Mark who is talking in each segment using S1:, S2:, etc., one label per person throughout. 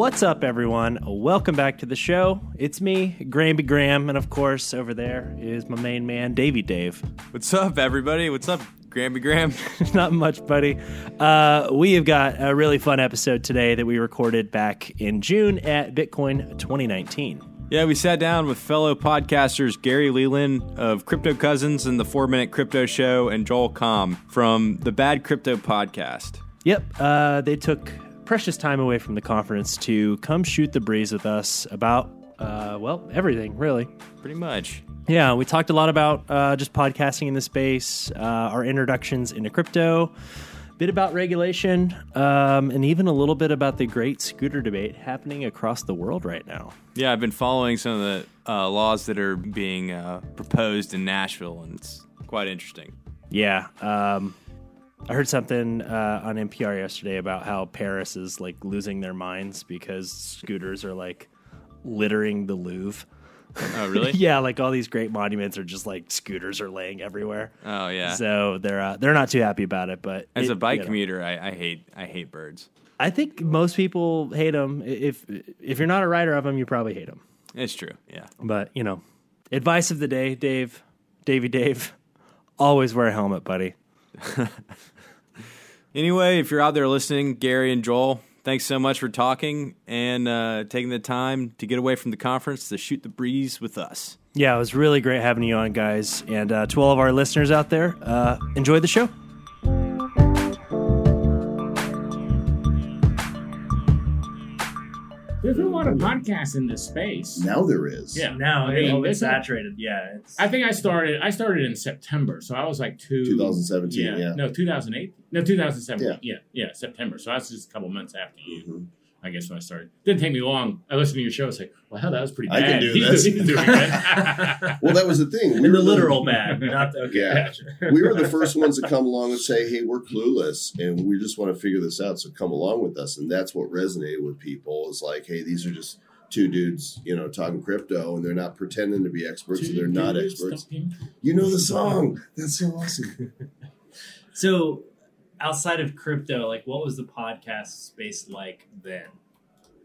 S1: What's up, everyone? Welcome back to the show. It's me, Gramby Graham, and of course, over there is my main man, Davy Dave.
S2: What's up, everybody? What's up, Grammy Graham?
S1: Not much, buddy. Uh, we have got a really fun episode today that we recorded back in June at Bitcoin 2019.
S2: Yeah, we sat down with fellow podcasters Gary Leland of Crypto Cousins and the Four Minute Crypto Show and Joel Comm from the Bad Crypto Podcast.
S1: Yep, uh, they took precious time away from the conference to come shoot the breeze with us about, uh, well, everything, really.
S2: Pretty much.
S1: Yeah, we talked a lot about uh, just podcasting in the space, uh, our introductions into crypto, a bit about regulation, um, and even a little bit about the great scooter debate happening across the world right now.
S2: Yeah, I've been following some of the uh, laws that are being uh, proposed in Nashville, and it's quite interesting.
S1: Yeah, um, I heard something uh, on NPR yesterday about how Paris is like losing their minds because scooters are like littering the Louvre.
S2: Oh, really?
S1: yeah, like all these great monuments are just like scooters are laying everywhere.
S2: Oh, yeah.
S1: So they're uh, they're not too happy about it. But
S2: As
S1: it-
S2: a bike
S1: you know.
S2: commuter, I, I hate I hate birds.
S1: I think most people hate them. If if you're not a rider of them, you probably hate them.
S2: It's true. Yeah.
S1: But you know, advice of the day, Dave, Davy, Dave, always wear a helmet, buddy.
S2: Anyway, if you're out there listening, Gary and Joel, thanks so much for talking and uh, taking the time to get away from the conference to shoot the breeze with us.
S1: Yeah, it was really great having you on, guys. And uh, to all of our listeners out there, uh, enjoy the show.
S3: There's a lot of podcasts in this space.
S4: Now there is.
S3: Yeah.
S1: Now
S3: I mean, it's not-
S1: saturated. Yeah, it's,
S3: I think I started. I started in September, so I was like two.
S4: 2017, yeah. yeah.
S3: No, 2008. No, 2017.
S4: Yeah.
S3: Yeah. yeah, September. So that's just a couple months after you.
S4: Mhm.
S3: I guess when I started, didn't take me long. I listened to your show. It's like, wow, that was pretty bad.
S4: I can do
S3: He's-
S4: this.
S3: he's doing good.
S4: Well, that was the thing.
S1: in the
S4: were
S1: literal bad. Not the, okay.
S4: Yeah.
S1: gotcha.
S4: we were the first ones to come along and say, "Hey, we're clueless, and we just want to figure this out. So come along with us." And that's what resonated with people. Is like, "Hey, these are just two dudes, you know, talking crypto, and they're not pretending to be experts, and they're not experts." You know the song. That's so awesome.
S1: So, outside of crypto, like, what was the podcast space like then?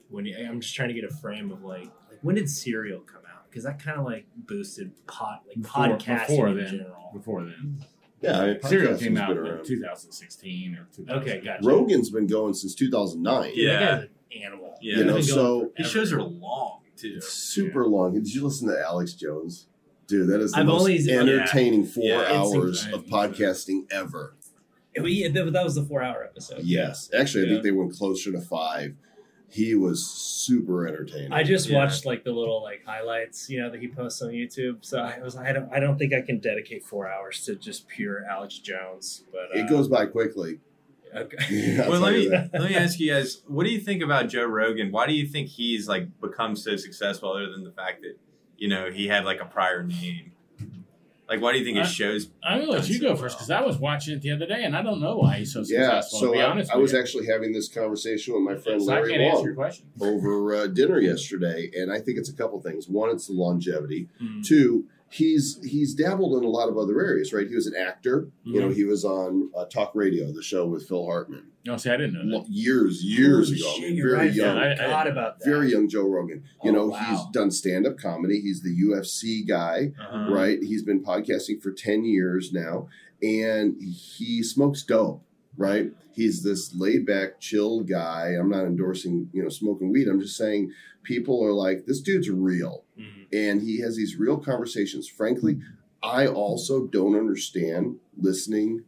S1: When you, I'm just trying to get a frame of like, like when did Serial come out? Because that kind of like boosted pot, like
S3: Before-
S1: podcasting
S3: before
S1: in
S3: then.
S1: general.
S3: Before then,
S4: Yeah, I mean,
S3: Serial came out in 2016 or 2000.
S1: Okay, gotcha.
S4: Rogan's been going since 2009.
S2: Yeah.
S1: that an animal.
S2: Yeah.
S4: You know,
S1: He's been going
S4: so
S2: His shows are long, too.
S4: It's super long. Did you listen to Alex Jones? Dude, that is the
S1: I've
S4: most
S1: only- yeah.
S4: entertaining four
S2: Yeah,
S4: hours of podcasting ever.
S1: Yeah, that that was the four hour episode.
S4: Yes. Actually, I think they went closer to five. He was super entertaining.
S1: I just
S2: Yeah.
S1: watched like the little like highlights, you know, that he posts on YouTube. So I was I don't I don't think I can dedicate four hours to just pure Alex Jones. But uh,
S4: it goes by quickly.
S1: Okay.
S4: Yeah,
S2: well, let me
S4: that.
S2: let me ask you guys, what do you think about Joe Rogan? Why do you think he's like become so successful, other than the fact that you know he had like a prior name? Like, why do you think his
S3: I-
S2: shows?
S3: I'm gonna let you
S2: so
S3: go
S2: well.
S3: first because I was watching it the other day and I don't know why he's so successful.
S4: Yeah, so
S3: to be
S4: I,
S3: honest
S4: I
S3: with
S4: was
S3: you.
S4: actually having this conversation with my friend
S3: So I
S4: Larry
S3: can't answer your
S4: Long
S3: question.
S4: over uh, dinner yesterday, and I think it's a couple things. One, it's the longevity.
S3: Mm.
S4: Two, he's he's dabbled in a lot of other areas, right? He was an actor. You know, he was on uh, Talk Radio, the show with Phil Hartman,
S3: No, see, I didn't know that.
S4: Years years
S1: Holy
S4: ago. I
S1: shit,
S4: mean, very
S1: right.
S4: young.
S3: I- I-
S1: Forgot about that.
S4: very young Joe Rogan. You
S1: Oh,
S4: know,
S1: wow.
S4: he's done stand up comedy. He's the UFC guy,
S3: Uh-huh.
S4: right? He's been podcasting for 10 years now, and he smokes dope, right? He's this laid back, chill guy. I'm not endorsing, you know, smoking weed. I'm just saying people are like, this dude's real.
S1: Mhm.
S4: And he has these real conversations. Frankly, I also don't understand listening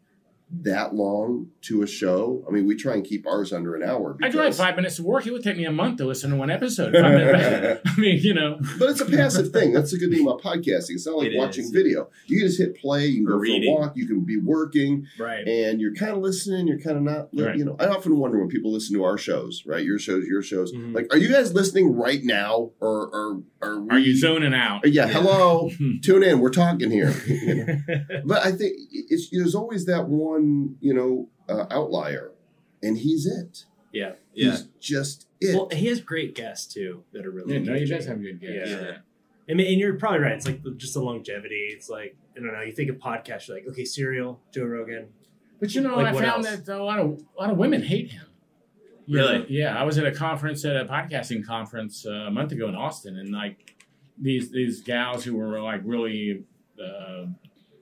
S4: that long to a show. I mean, we try and keep ours under an hour.
S3: I drive five minutes to work. It would take me a month to listen to one episode. I'm in- I mean, you know,
S4: But it's a passive thing. That's the good thing about podcasting. It's not like
S2: It
S4: watching
S2: is.
S4: video. You can just hit play. You can
S2: Or
S4: go
S2: reading.
S4: for a walk. You can be working,
S1: Right.
S4: and you're kind of listening. You're kind of not. li-
S3: Right.
S4: You know, I often wonder when people listen to our shows, right? Your shows, your shows.
S1: Mhm.
S4: Like, are you guys listening right now, or or are we?
S3: are you zoning out?
S4: Yeah. Hello. Tune in. We're talking here.
S1: Mm-hmm.
S4: but I think it's there's always that one, you know, uh, outlier, and he's it.
S1: yeah.
S2: Yeah,
S4: He's just it.
S1: Well, he has great guests too that are really.
S3: Yeah, no, he
S1: engaging.
S3: does have good guests.
S1: Yeah.
S2: yeah.
S1: I mean, and you're probably right. It's like the, just the longevity. It's like I don't know. You think of podcasts, you're like okay, Serial, Joe Rogan.
S3: But you know,
S1: Like,
S3: I found
S1: else?
S3: that a lot of a lot of women hate him. Yeah,
S2: Really?
S3: Yeah, I was at a conference, at a podcasting conference uh, a month ago in Austin, and like these these gals who were like really uh,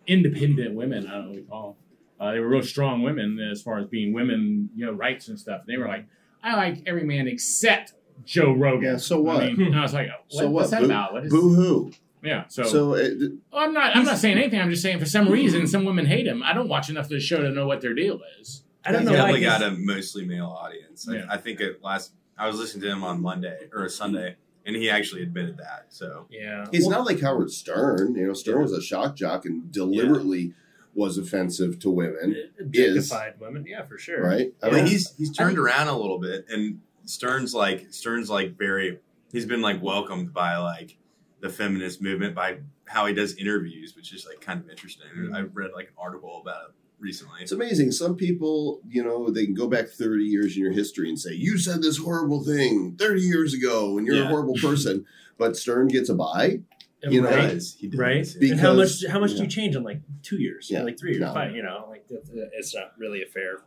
S3: independent women, I don't know what we call them. Uh, they were real strong women as far as being women, you know, rights and stuff. They were like, I like every man except Joe Rogan.
S4: Yeah, so what?
S3: I mean, and I was like, what,
S4: so what?
S3: what's that
S4: Boo-
S3: about? What is,
S4: Boo hoo.
S3: yeah, so,
S4: So, uh, th-
S3: Well, I'm not. I'm not saying anything. I'm just saying for some reason some women hate him. I don't watch enough of the show to know what their deal is.
S1: I don't know.
S2: definitely
S1: why
S2: got a mostly male audience. I-
S3: Yeah.
S2: I, think it last. I was listening to him on Monday or a Sunday, and he actually admitted that. So
S1: Yeah.
S4: he's
S1: Well,
S4: not like Howard Stern. You know, Stern was a shock jock and deliberately was offensive to women,
S1: objectified women. Yeah, for sure.
S4: right?
S2: I mean, he's he's turned
S1: think-
S2: around a little bit, and Stern's like Stern's like very. He's been like welcomed by like the feminist movement by how he does interviews, which is like kind of interesting.
S1: Mhm.
S2: I read like an article about it recently.
S4: It's amazing. Some people, you know, they can go back 30 years in your history and say, You said this horrible thing 30 years ago and you're a horrible person. But Stern gets a buy.
S1: And
S4: You know,
S2: He
S1: right.
S2: does. He does.
S1: right?
S4: Be-
S1: and how much how much do you change in like two years?
S4: Yeah.
S1: like three years,
S4: No.
S1: five. You know, like it's not really a fair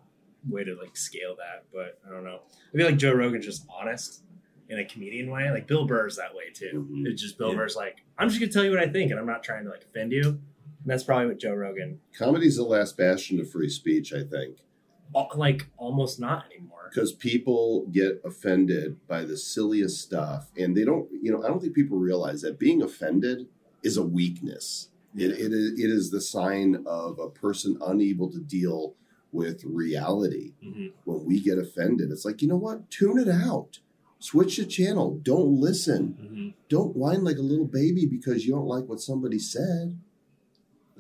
S1: way to like scale that. But I don't know. I feel like Joe Rogan's just honest in a comedian way. Like Bill Burr's that way too.
S4: Mhm.
S1: It's just Bill
S2: Yeah.
S1: Burr's like, I'm just gonna tell you what I think, and I'm not trying to like offend you. And that's probably what Joe Rogan,
S4: Comedy's the last bastion of free speech, I think.
S1: Al- like almost not anymore.
S4: because people get offended by the silliest stuff and they don't you know i don't think people realize that being offended is a weakness it, it, is, it is the sign of a person unable to deal with reality
S1: Mhm.
S4: when we get offended it's like you know what tune it out switch the channel don't listen
S1: Mhm.
S4: don't whine like a little baby because you don't like what somebody said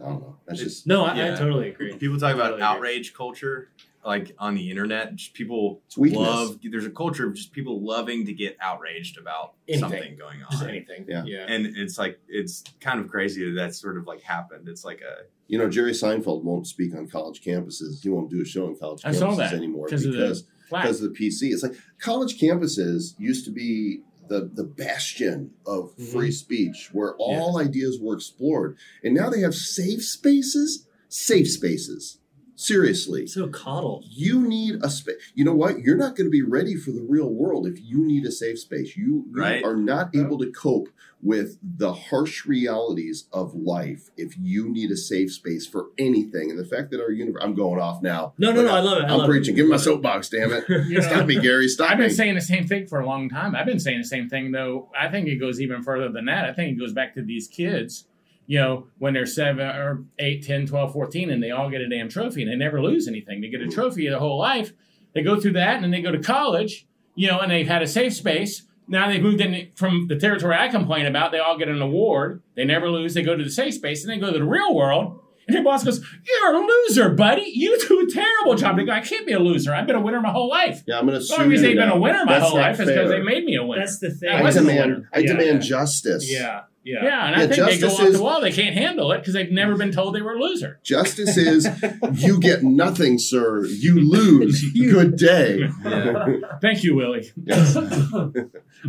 S4: i don't know that's just
S1: No, I, I totally agree.
S2: People talk about
S1: Totally agree.
S2: outrage culture, like on the internet. Just people
S4: It's weakness.
S2: love. There's a culture of just people loving to get outraged about
S1: Anything.
S2: something going on.
S1: Just anything.
S4: Yeah.
S1: Yeah.
S2: and it's like it's kind of crazy that that's sort of like happened. It's like a
S4: you know jerry seinfeld won't speak on college campuses he won't do a show on college
S3: I
S4: campuses
S3: saw that
S4: anymore
S3: because of
S4: because
S3: the
S4: because of the PC. It's like college campuses used to be the the bastion of
S1: Mhm.
S4: free speech where all ideas were explored. And now they have safe spaces, safe spaces. Seriously.
S1: So coddled.
S4: You need a space. You know what? You're not going to be ready for the real world if you need a safe space. You, you
S2: Right.
S4: are not able to cope with the harsh realities of life if you need a safe space for anything. And the fact that our universe, I'm going off now.
S1: No, no, no. I love it. I
S4: I'm
S1: love
S4: preaching.
S1: It.
S4: Give me my soapbox, damn it.
S3: You
S4: Stop me, Gary. Stop
S3: I've
S4: me.
S3: been saying the same thing for a long time. I've been saying the same thing, though. I think it goes even further than that. I think it goes back to these kids, you know, when they're 7 or 8, 10, 12, 14, and they all get a damn trophy and they never lose anything. They get a mm-hmm. trophy their whole life. They go through that and then they go to college, you know, and they've had a safe space. Now they've moved in from the territory I complain about. They all get an award. They never lose. They go to the safe space and they go to the real world. And your boss goes, You're a loser, buddy. You do a terrible job. They go, I can't be a loser. I've been a winner my whole life.
S4: yeah, I'm going to
S3: The
S4: sue
S3: only reason
S4: you
S3: they've been a winner my
S4: That's
S3: whole
S4: not
S3: life is because they made me a winner.
S1: That's the thing.
S3: I
S4: I demand. I
S1: Yeah,
S4: demand
S1: yeah.
S4: justice.
S1: Yeah. Yeah.
S3: yeah, and I
S4: Yeah,
S3: think they go off
S4: is-
S3: the wall. They can't handle it because they've never been told they were a loser.
S4: Justice is you get nothing, sir. You lose. Good day.
S3: Thank you, Willie.
S4: Yes.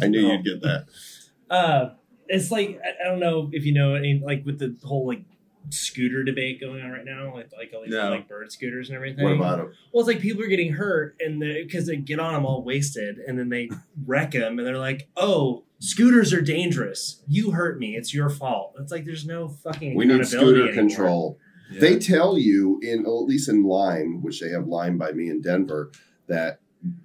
S4: I knew you'd get that.
S1: uh, it's like I, I don't know if you know any like with the whole like scooter debate going on right now, like like all these
S2: No.
S1: like bird scooters and everything.
S4: What about them?
S1: Well, it's like people are getting hurt and because they get on them all wasted and then they wreck them and they're like, "Oh, scooters are dangerous. You hurt me. It's your fault." It's like there's no fucking
S4: We need scooter
S1: anymore.
S4: control.
S2: yeah.
S4: They tell you in at least in Lime, which they have Lime by me in Denver, that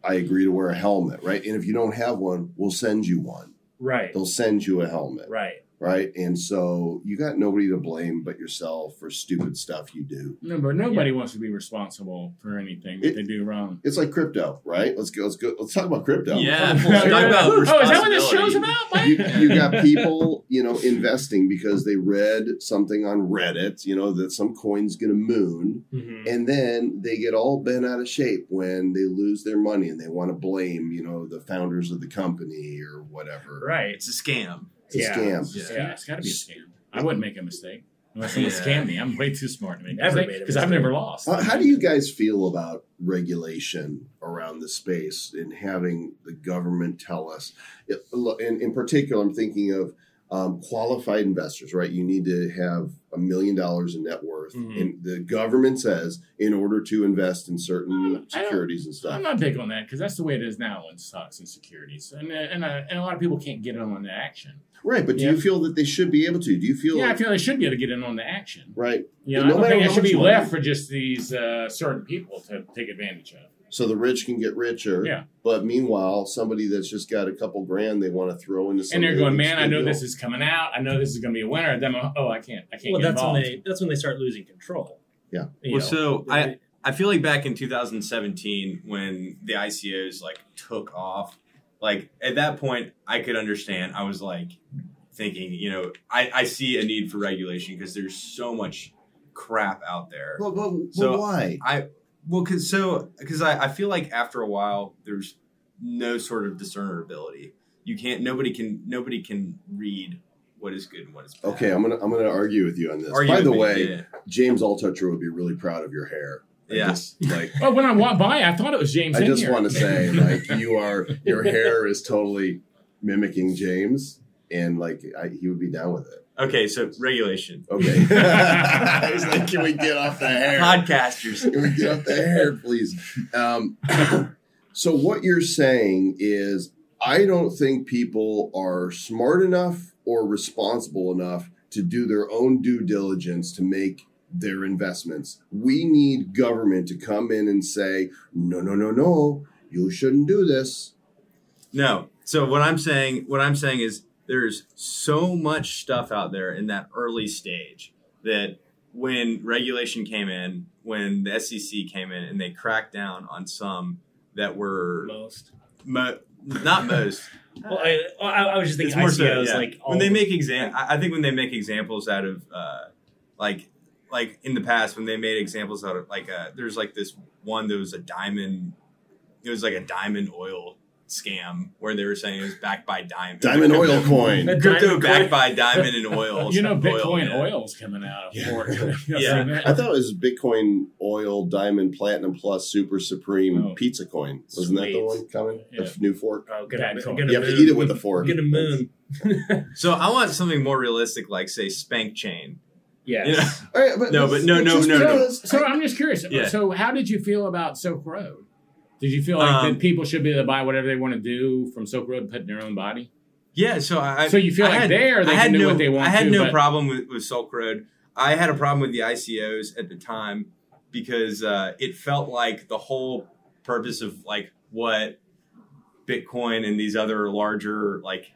S4: I agree to wear a helmet, right? And if you don't have one, we'll send you one.
S1: Right.
S4: They'll send you a helmet,
S1: Right.
S4: Right? And so you got nobody to blame but yourself for stupid stuff you do.
S3: No, but nobody wants to be responsible for anything that
S4: It-
S3: they do wrong.
S4: It's like crypto, right? Let's go. Let's go. Let's talk about crypto.
S2: yeah.
S1: Oh,
S2: Let's talk about
S3: oh, is that what this show's about, Mike?
S4: you, you got people, you know, investing because they read something on Reddit, you know, that some coin's going to moon,
S1: Mhm.
S4: and then they get all bent out of shape when they lose their money and they want to blame, you know, the founders of the company or whatever.
S1: Right.
S2: It's a scam.
S4: It's a
S1: Yeah.
S4: scam.
S2: Yeah.
S3: Yeah, it's got to be a scam. I wouldn't make a mistake unless someone
S2: Yeah.
S3: scammed me. I'm way too smart to make a
S1: Never
S3: mistake
S1: a
S3: because I've never lost.
S4: Uh, how do you guys feel about regulation around the space and having the government tell us? It, look, in, in particular, I'm thinking of um, qualified investors, right? You need to have a million dollars in net worth,
S1: Mhm.
S4: and the government says in order to invest in certain
S3: I don't-
S4: securities and stuff.
S3: I'm not big on that because that's the way it is now in stocks and securities, and and, uh, and a lot of people can't get in on the action.
S4: Right, but do
S3: Yeah.
S4: you feel that they should be able to? Do you feel
S3: Yeah, I
S4: like,
S3: feel they should be able to get in on the action.
S4: right?
S3: You know,
S4: no
S3: I don't
S4: matter
S3: think it should be
S4: much money-
S3: left for just these uh, certain people to take advantage of.
S4: So the rich can get richer.
S3: Yeah.
S4: But meanwhile, somebody that's just got a couple grand they want to throw into
S3: And they're going, man, I know
S4: deal."
S3: this is coming out. I know this is going to be a winner. Then, oh, I can't, I can't
S1: Well,
S3: get
S1: that's
S3: involved.
S1: when they that's when they start losing control.
S4: Yeah.
S1: You
S2: Well,
S1: know,
S2: so
S1: they-
S2: I I feel like back in 2017 when the ICOs like took off, like at that point I could understand. I was like thinking, you know, I, I see a need for regulation because there's so much crap out there.
S4: But
S2: So-
S4: why?
S2: I well, cause so because I, I feel like after a while there's no sort of discernibility. You can't. Nobody can. Nobody can read what is good and what is bad.
S4: Okay, I'm gonna I'm gonna argue with you on this.
S2: Argue
S4: By the
S2: me,
S4: way,
S2: yeah.
S4: James Altucher would be really proud of your hair. I
S2: Yeah.
S4: just, like
S3: Oh, when I walked by, I thought it was James.
S4: I
S3: in
S4: just
S3: here.
S4: want to say, like you are, your hair is totally mimicking James, and like I, he would be down with it.
S2: Okay, so regulation.
S4: Okay, He's like, can we get off the hair?
S2: Podcasters.
S4: Can we get off the hair, please? Um, so what you're saying is, I don't think people are smart enough or responsible enough to do their own due diligence to make their investments. We need government to come in and say, no, no, no, no, you shouldn't do this.
S2: No. So what I'm saying, what I'm saying is, there's so much stuff out there in that early stage that when regulation came in, when the SEC came in, and they cracked down on some that were
S1: most.
S2: mo- not most.
S1: Well, I, I, I was just
S2: It's
S1: thinking
S2: more
S1: ICOs
S2: so, yeah.
S1: like all
S2: when they make exam. I I think when they make examples out of uh, like like in the past when they made examples out of like uh, there's like this one that was a diamond. It was like a diamond oil scam where they were saying it was backed by diamond.
S4: Diamond oil coin.
S1: A
S2: Crypto
S1: diamond
S2: backed
S1: coin.
S2: by diamond and oil.
S3: You know, Bitcoin
S2: yeah.
S3: oil's coming out.
S4: Yeah.
S3: For it.
S2: Yeah.
S4: I thought it was Bitcoin Oil Diamond Platinum Plus Super Supreme
S3: Oh.
S4: Pizza Coin. Wasn't that the one coming?
S3: Yeah.
S4: The new fork.
S1: Oh, gonna,
S3: Bad coin.
S4: You have to eat it with a fork.
S1: Gonna moon.
S2: So I want something more realistic, like say Spank Chain.
S1: Yes.
S2: You know?
S4: All right, but
S2: No, but no, no, no, no.
S3: So I'm just curious.
S2: Yeah.
S3: So how did you feel about Silk Road? Did you feel like
S2: Um,
S3: that people should be able to buy whatever they want to do from Silk Road and put in their own body?
S2: Yeah, so I.
S3: So you feel
S2: I
S3: like
S2: had,
S3: there they
S2: I had
S3: can do
S2: no,
S3: what they want
S2: I had
S3: to,
S2: no
S3: but-
S2: problem with, with Silk Road. I had a problem with the ICOs at the time because uh, it felt like the whole purpose of like what Bitcoin and these other larger like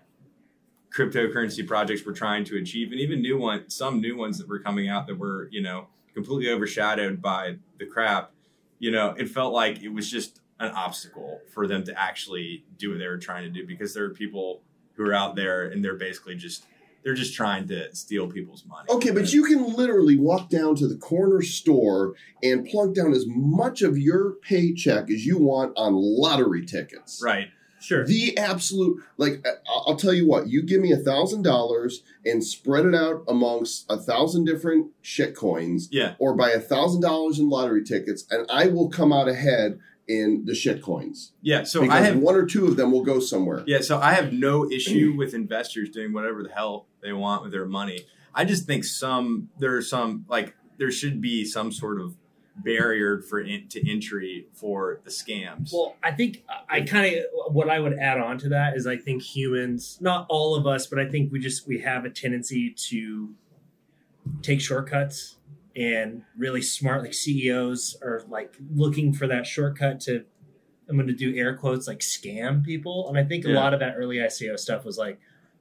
S2: cryptocurrency projects were trying to achieve, and even new ones, some new ones that were coming out that were you know completely overshadowed by the crap. You know, it felt like it was just an obstacle for them to actually do what they were trying to do because there are people who are out there and they're basically just they're just trying to steal people's money.
S4: Okay, but you can literally walk down to the corner store and plunk down as much of your paycheck as you want on lottery tickets.
S2: right?
S1: Sure.
S4: The absolute, like, uh, I- I'll tell you what, you give me a thousand dollars and spread it out amongst a thousand different shit coins
S2: Yeah,
S4: or buy a thousand dollars in lottery tickets and I will come out ahead in the shit coins.
S2: yeah. So
S4: because
S2: I have
S4: one or two of them will go somewhere.
S2: yeah. So I have no issue with investors doing whatever the hell they want with their money. I just think some there are some like there should be some sort of barrier for in, to entry for the scams.
S1: Well, I think I kind of what I would add on to that is I think humans, not all of us, but I think we just we have a tendency to take shortcuts and really smart like CEOs are like looking for that shortcut to I'm going to do air quotes like scam people and I think a
S2: Yeah.
S1: lot of that early ICO stuff was like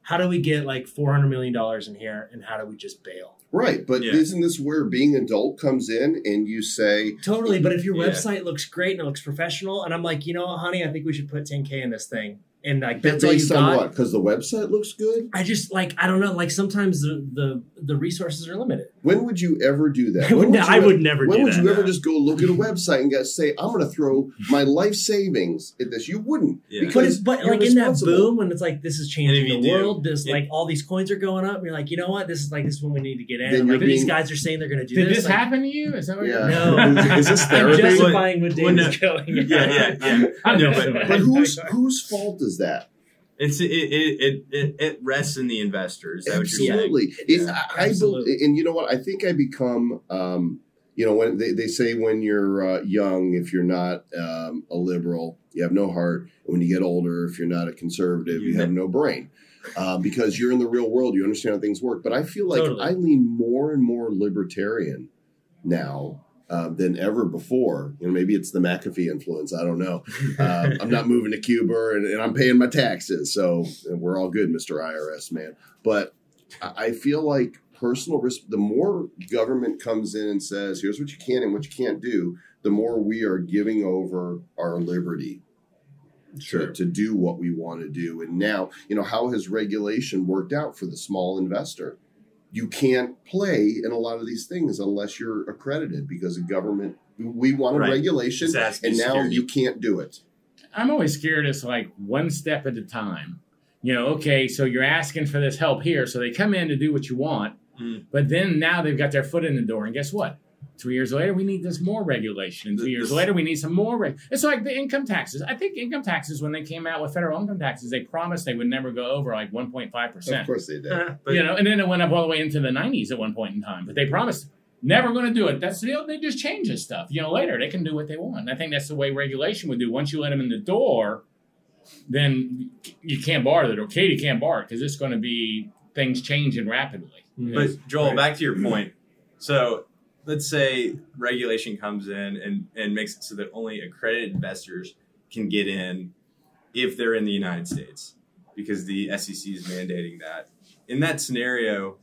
S1: how do we get like 400 million dollars in here and how do we just bail?
S4: Right, but
S2: Yeah.
S4: isn't this where being adult comes in and you say,
S1: Totally, but if your
S2: Yeah.
S1: website looks great and it looks professional, and I'm like, you know what, honey, I think we should put 10k in this thing, and like
S4: but
S1: that's all you
S4: based on
S1: got.
S4: what? Because the website looks good?
S1: I just like I don't know. Like sometimes the the, the resources are limited.
S4: When would you ever do that?
S1: I would,
S4: When
S1: ne-
S4: you
S1: I
S4: ever-
S1: would never
S4: When
S1: do
S4: would
S1: that.
S4: you ever just go look at a website and get say, I'm going to throw my life savings at this? You wouldn't.
S2: Yeah.
S4: because
S1: it's but
S4: you're
S1: like in that
S4: responsible.
S1: boom when it's like this is changing
S2: if you
S1: the
S2: do,
S1: world. This
S2: it-
S1: like all these coins are going up. And you're like, you know what? This is like this is when we need to get in.
S4: Then
S1: Like,
S4: you're
S1: these guys are saying they're going to do this.
S3: Did
S1: this.
S3: this
S1: like,
S3: happen to you? Is that what
S4: Yeah.
S1: No.
S4: Is this
S1: I'm justifying what
S2: Well,
S1: Dave's going.
S2: Yeah, yeah, yeah.
S3: I'm
S2: No,
S3: just-
S2: but-
S4: But whose oh whose fault is that?
S2: It's it it, it it it rests in the investors. Is that what you're?
S4: Absolutely. It-
S1: Yeah,
S4: I, I
S1: absolutely.
S4: bel- and you know what? I think I become, um, you know, when they, they say when you're uh, young, if you're not um, a liberal, you have no heart. And when you get older, if you're not a conservative, you
S2: You
S4: have no brain. Uh, because you're in the real world, you understand how things work. But I feel like
S1: Totally.
S4: I lean more and more libertarian now uh, than ever before. You know, maybe it's the McAfee influence. I don't know. Um, I'm not moving to Cuba, and, and I'm paying my taxes, so we're all good, Mister IRS man. But I feel like personal risk. The more government comes in and says, "Here's what you can and what you can't do," the more we are giving over our liberty to, to do what we want to do. And now, you know, how has regulation worked out for the small investor? You can't play in a lot of these things unless you're accredited because the government. We wanted
S2: Right.
S4: regulation,
S2: It's asking
S4: and now you can't do it.
S3: I'm always scared it's like one step at a time. You know, okay, so you're asking for this help here, so they come in to do what you want,
S2: Mm.
S3: but then now they've got their foot in the door, and guess what? Three years later, we need this more regulation, and three years
S2: the-
S3: later, we need some more. Reg- it's like the income taxes. I think income taxes, when they came out with federal income taxes, they promised they would never go over like 1.5 percent.
S4: Of course they did.
S2: Uh-huh, but
S3: You know, and then it went up all the way into the 90s at one point in time, but they promised. Never going to do it. That's the deal. They just change this stuff. You know, later they can do what they want. I think that's the way regulation would do. Once you let them in the door, then you can't bar the door. Katie can't bar it because it's going to be things changing rapidly. Mm-hmm.
S2: But Joel,
S3: Right.
S2: back to your point. So let's say regulation comes in and, and makes it so that only accredited investors can get in if they're in the United States because the SEC is mandating that. In that scenario,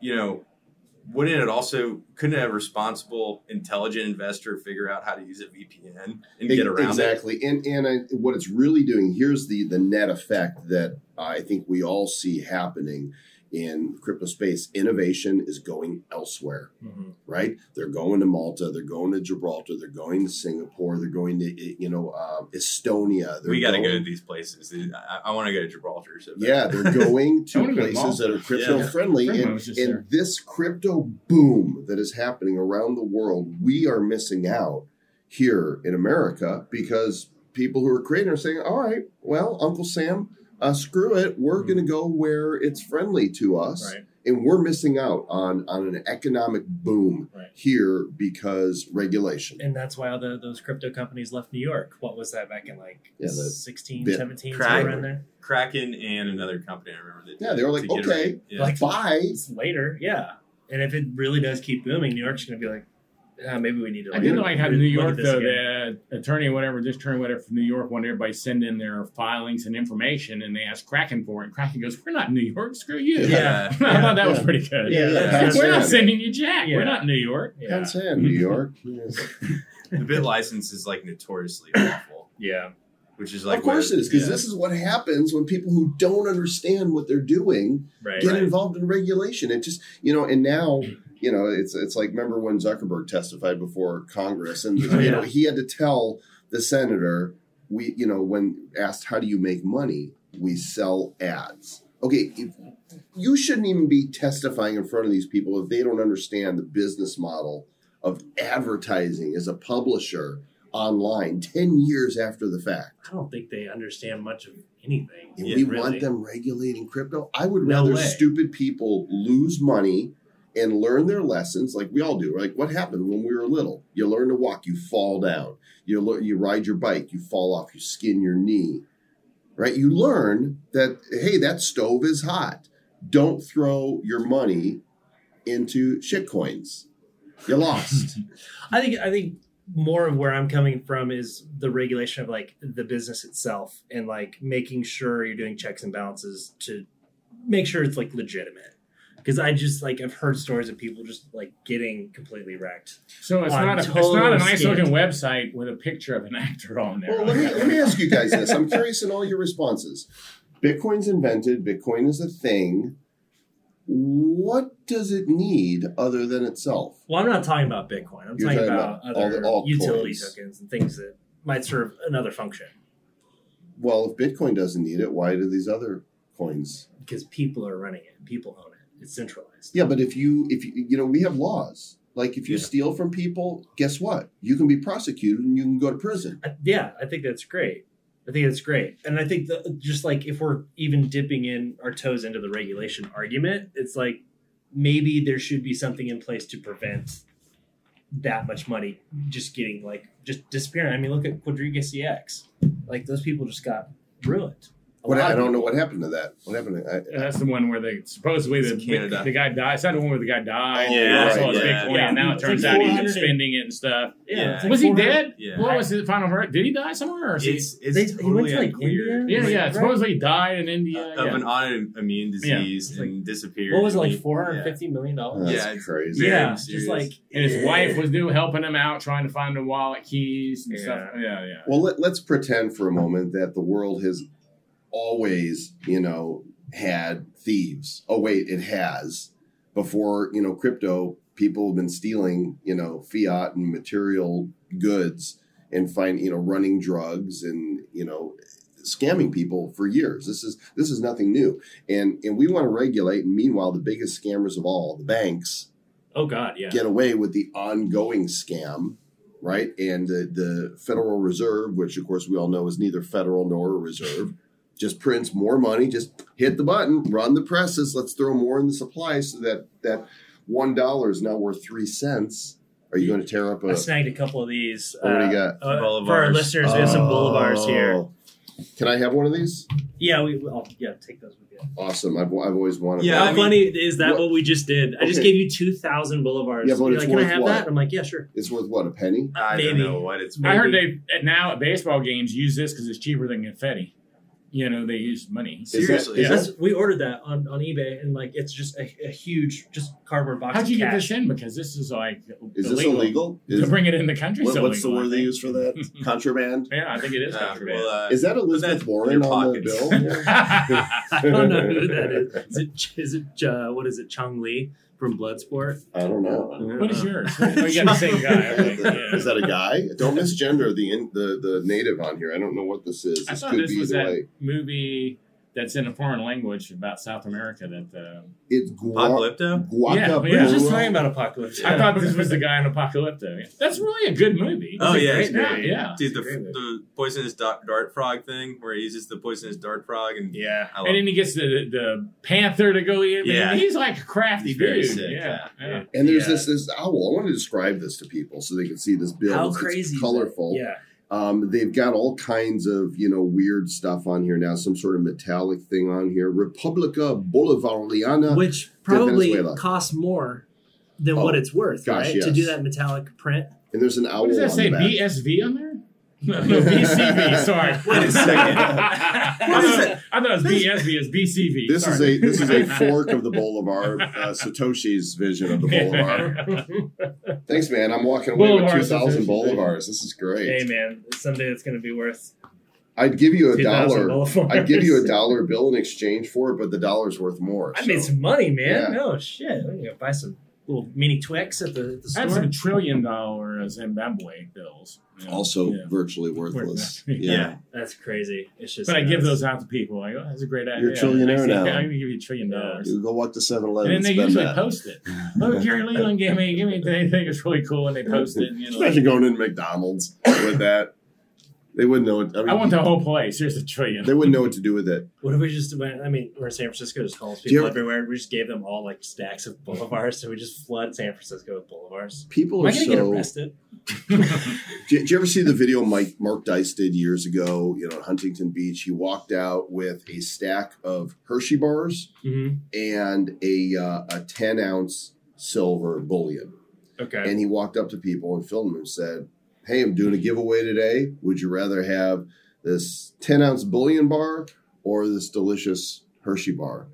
S2: you know, wouldn't it also couldn't a responsible, intelligent investor figure out how to use a VPN and get around it?
S4: exactly. And and I, what it's really doing here's the the net effect that I think we all see happening in crypto space. Innovation is going elsewhere.
S1: Mhm.
S4: right? They're going to Malta, they're going to Gibraltar, they're going to Singapore, they're going to you know um, Estonia. They're
S2: We got to go to these places. I, I want to go to Gibraltar. So bad.
S4: Yeah, they're going to
S3: wanna
S4: places that are crypto
S2: Yeah.
S4: friendly,
S3: Friend of mine
S4: and, and this crypto boom that is happening around the world, we are missing out here in America because people who are creating are saying, "All right, well, Uncle Sam." Uh, screw it. We're
S3: Mm.
S4: going to go where it's friendly to us,
S1: Right.
S4: and we're missing out on on an economic boom
S1: Right.
S4: here because regulation.
S1: And that's why all the, those crypto companies left New York. What was that back in like
S4: Yeah,
S1: 16,
S4: bit-
S1: 17,
S2: Crack.
S1: somewhere around there?
S2: Kraken and another company. I remember that.
S4: Yeah, they were like, okay.
S2: yeah.
S1: Like
S4: Bye.
S1: it's later, yeah. And if it really does keep booming, New York's going to be like, ah, maybe we need to.
S3: I
S1: Like,
S3: did like how
S1: look
S3: New York, though,
S1: again.
S3: the attorney, whatever, district attorney, whatever, from New York, wanted everybody to send in their filings and information, and they asked Kraken for it. And Kraken goes, "We're not New York. Screw you."
S1: Yeah.
S3: I thought that was pretty good.
S1: Yeah,
S4: that's
S3: We're not sending you jack.
S1: Yeah.
S3: We're not New York.
S1: Yeah.
S4: That's it, New York.
S2: The bit license is like notoriously awful,
S1: Yeah.
S2: which is like
S4: of course
S2: what-
S4: it is, because
S2: yeah.
S4: this is what happens when people who don't understand what they're doing
S1: Right.
S4: get
S2: Right.
S4: involved in regulation. It just, you know, and now, you know, it's it's like remember when Zuckerberg testified before Congress, and
S1: Oh,
S4: you know he had to tell the senator, we, you know, when asked how do you make money, we sell ads. Okay, if, you shouldn't even be testifying in front of these people if they don't understand the business model of advertising as a publisher online 10 years after the fact.
S1: I don't think they understand much of anything.
S4: And
S2: Yeah,
S4: we
S1: really.
S4: want them regulating crypto. I would
S1: No
S4: rather
S1: way.
S4: stupid people lose money and learn their lessons like we all do. Like what happened when we were little? You learn to walk, you fall down. You you ride your bike, you fall off, you skin your knee. Right? You learn that hey, that stove is hot. Don't throw your money into shitcoins. You lost.
S1: I think I think more of where I'm coming from is the regulation of like the business itself and like making sure you're doing checks and balances to make sure it's like legitimate. Because I just like I've heard stories of people just like getting completely wrecked.
S3: So it's
S1: On
S3: not a, it's not a nice
S1: scale.
S3: looking website with a picture of an actor on there.
S4: Well, let me, let me ask you guys this. I'm curious in all your responses. Bitcoin's invented, Bitcoin is a thing. What does it need other than itself?
S1: Well, I'm not talking about Bitcoin. I'm
S4: You're
S1: talking
S4: talking
S1: about,
S4: about all the
S1: other
S4: altcoins.
S1: utility tokens and things that might serve another function.
S4: Well, if Bitcoin doesn't need it, why do these other coins?
S1: Because people are running it, people own it. It's centralized.
S4: Yeah, but if you if you you know we have laws. Like if you
S1: Yeah.
S4: steal from people, guess what? You can be prosecuted and you can go to prison.
S1: I- yeah, I think that's great. I think that's great, and I think that just like if we're even dipping in our toes into the regulation argument, it's like maybe there should be something in place to prevent that much money just getting like just disappearing. I mean, look at Quadriga CX. Like those people just got ruined. A
S4: What I don't know what happened to that. What happened? To, I,
S3: And that's the one where they supposedly the,
S2: Canada.
S3: the guy died. Is that the one where the guy died?
S4: Oh,
S2: Yeah,
S3: Lost all his
S2: yeah.
S3: Bitcoin,
S1: Yeah.
S3: and now it turns out he's
S1: 400
S3: been spending it and stuff.
S1: Yeah,
S2: Yeah.
S1: it's like
S3: was he dead?
S2: Yeah.
S3: What was his final verdict? Did he die somewhere? Or is he,
S2: It's it's
S1: They- he went to, like,
S2: unclear.
S1: India?
S3: yeah, yeah.
S1: right?
S3: Supposedly he died in India.
S2: of
S3: yeah.
S2: an autoimmune disease
S1: It's like-
S2: and disappeared.
S1: What was it
S2: I
S1: like
S2: mean,
S1: four hundred fifty million dollars?
S2: Yeah, it's
S4: crazy.
S1: Yeah, just like
S3: and his eh. wife was doing helping him out, trying to find the wallet keys and stuff. Yeah, yeah.
S4: Well, let's pretend for a moment that the world has always, you know, had thieves. Oh, wait, it has. Before, you know, crypto, people have been stealing, you know, fiat and material goods and find, you know, running drugs and, you know, scamming people for years. This is this is nothing new. And and we want to regulate and meanwhile the biggest scammers of all, the banks,
S1: oh god, yeah.
S4: get away with the ongoing scam, right? And the, the Federal Reserve, which of course we all know is neither federal nor a reserve, just prints more money. Just hit the button, run the presses. Let's throw more in the supply so that that one dollar is now worth three cents. Are you going to tear up a?
S1: I snagged a couple of these.
S4: Oh, what do you
S1: uh,
S4: got?
S1: uh, for our listeners, we have some bolivars here.
S4: Oh. Can I have one of these?
S1: Yeah, we. I'll, yeah, take those with you.
S4: Awesome. I've, I've always wanted.
S2: Yeah,
S1: How
S4: one.
S2: I mean-
S1: funny is that?
S4: what-
S1: What, we just did? I just gave you two thousand boulevards.
S4: Yeah, but
S1: You're
S4: it's
S1: like, can I have
S4: what?
S1: that? I'm like, yeah, sure.
S4: It's worth what a penny.
S2: I
S1: maybe.
S2: don't know what it's.
S3: I heard they now at baseball games use this because it's cheaper than confetti. You know, they use money.
S4: Is that-
S2: Seriously,
S4: is
S2: yeah.
S1: We ordered that on, on eBay, and like it's just a, a huge, just cardboard box.
S3: How'd you get this in? Because this is like
S4: Is this illegal? Is,
S3: to bring it in the country.
S4: what-
S3: is
S4: what's the
S3: illegal, I
S4: word they use for that? Contraband.
S3: Yeah, I think it is
S2: Uh,
S3: contraband.
S2: well, uh,
S4: Is that Elizabeth Warren on the bill?
S1: I don't know who that is. Is it, is it uh, what is it? Chong Li from Bloodsport?
S4: I don't know.
S3: what is yours? Oh, you got the same guy. I think. Yeah.
S4: Is that a guy? Don't misgender the in, the the native on here. I don't know what this is.
S3: I
S4: This
S3: thought
S4: could
S3: this
S4: be
S3: was
S4: either
S3: that
S4: way.
S3: movie that's in a foreign language about South America. That uh,
S4: It's gua-
S2: Apocalypto?
S4: guaca.
S3: Yeah,
S1: We
S3: yeah.
S1: were just talking about Apocalypse.
S3: I thought this was the guy in Apocalypto. That's really a good movie.
S2: Oh
S1: a
S2: yeah,
S1: great
S2: it's
S1: movie.
S3: Yeah.
S2: Dude, the,
S1: It's a great movie.
S2: the poisonous dart, dart frog thing, where he uses the poisonous dart frog, and
S1: Yeah.
S2: I love
S3: And then he gets the the panther to go in.
S2: Yeah.
S3: he's like a crafty
S2: He's very
S3: dude.
S2: sick,
S3: yeah,
S2: yeah.
S3: yeah.
S4: And there's
S1: Yeah.
S4: this this owl. I want to describe this to people so they can see this bill.
S1: How crazy!
S4: It's colorful.
S1: Yeah.
S4: Um, they've got all kinds of you know weird stuff on here now. Some sort of metallic thing on here. Republica Bolivariana.
S1: Which probably
S4: Venezuela.
S1: costs more than
S4: Oh,
S1: what it's worth,
S4: gosh,
S1: right? To do that metallic print.
S4: and there's an owl
S3: What does that
S4: on
S3: say?
S4: the back.
S3: BSV on there? No, no, BCV. Sorry.
S2: Wait a second.
S3: I
S2: What is
S3: thought-
S2: it?
S3: I thought it was BSV. It's BCV.
S4: This is a this is a fork of the Bolivar, uh, Satoshi's vision of the Bolivar. Thanks, man. I'm walking away with two thousand Bolivars. This is great.
S1: hey man, it's someday it's going to be worth
S4: I'd give you a dollar.
S1: Bolivars.
S4: I'd give you a dollar bill in exchange for it, but the dollar's worth more.
S1: I
S4: so.
S1: made some money, man.
S4: Yeah.
S1: Oh shit! I'm gonna go buy some little mini Twix at the, at the
S3: I had
S1: store.
S3: some trillion dollar uh, Zimbabwe bills. you know.
S4: also
S3: Yeah.
S4: virtually worthless.
S3: Worthless.
S4: Yeah.
S2: Yeah.
S1: That's crazy. It's just.
S3: But I give those out to people. I go, that's a great idea.
S4: You're a trillionaire
S3: I say,
S4: now.
S3: I'm going to give you a trillion dollars.
S4: You go walk to 7
S3: And
S4: Eleven
S3: then
S4: and
S3: they
S4: spend
S3: usually
S4: that.
S3: post it. Oh, Gary Leland gave me, give me, they think it's really cool, and they post it. You know,
S4: Imagine going into McDonald's with that. They wouldn't know. What, I, mean,
S3: I want the whole place. Here's a trillion.
S4: They wouldn't know what to do with it.
S1: What if we just went? I mean, we're in San Francisco, just homeless
S4: Do you
S1: people
S4: ever-
S1: everywhere. We just gave them all like stacks of boulevards, so we just flood San Francisco with boulevards.
S4: People
S1: Am
S4: are
S1: I gonna get
S4: so.
S1: arrested?
S4: Did, did you ever see the video Mike Mark Dice did years ago? You know, Huntington Beach. He walked out with a stack of Hershey bars
S1: Mm-hmm.
S4: and a uh, a ten ounce silver bullion.
S1: Okay.
S4: And he walked up to people and filmed them and said, Hey, I'm doing a giveaway today. Would you rather have this 10 ounce bullion bar or this delicious Hershey bar?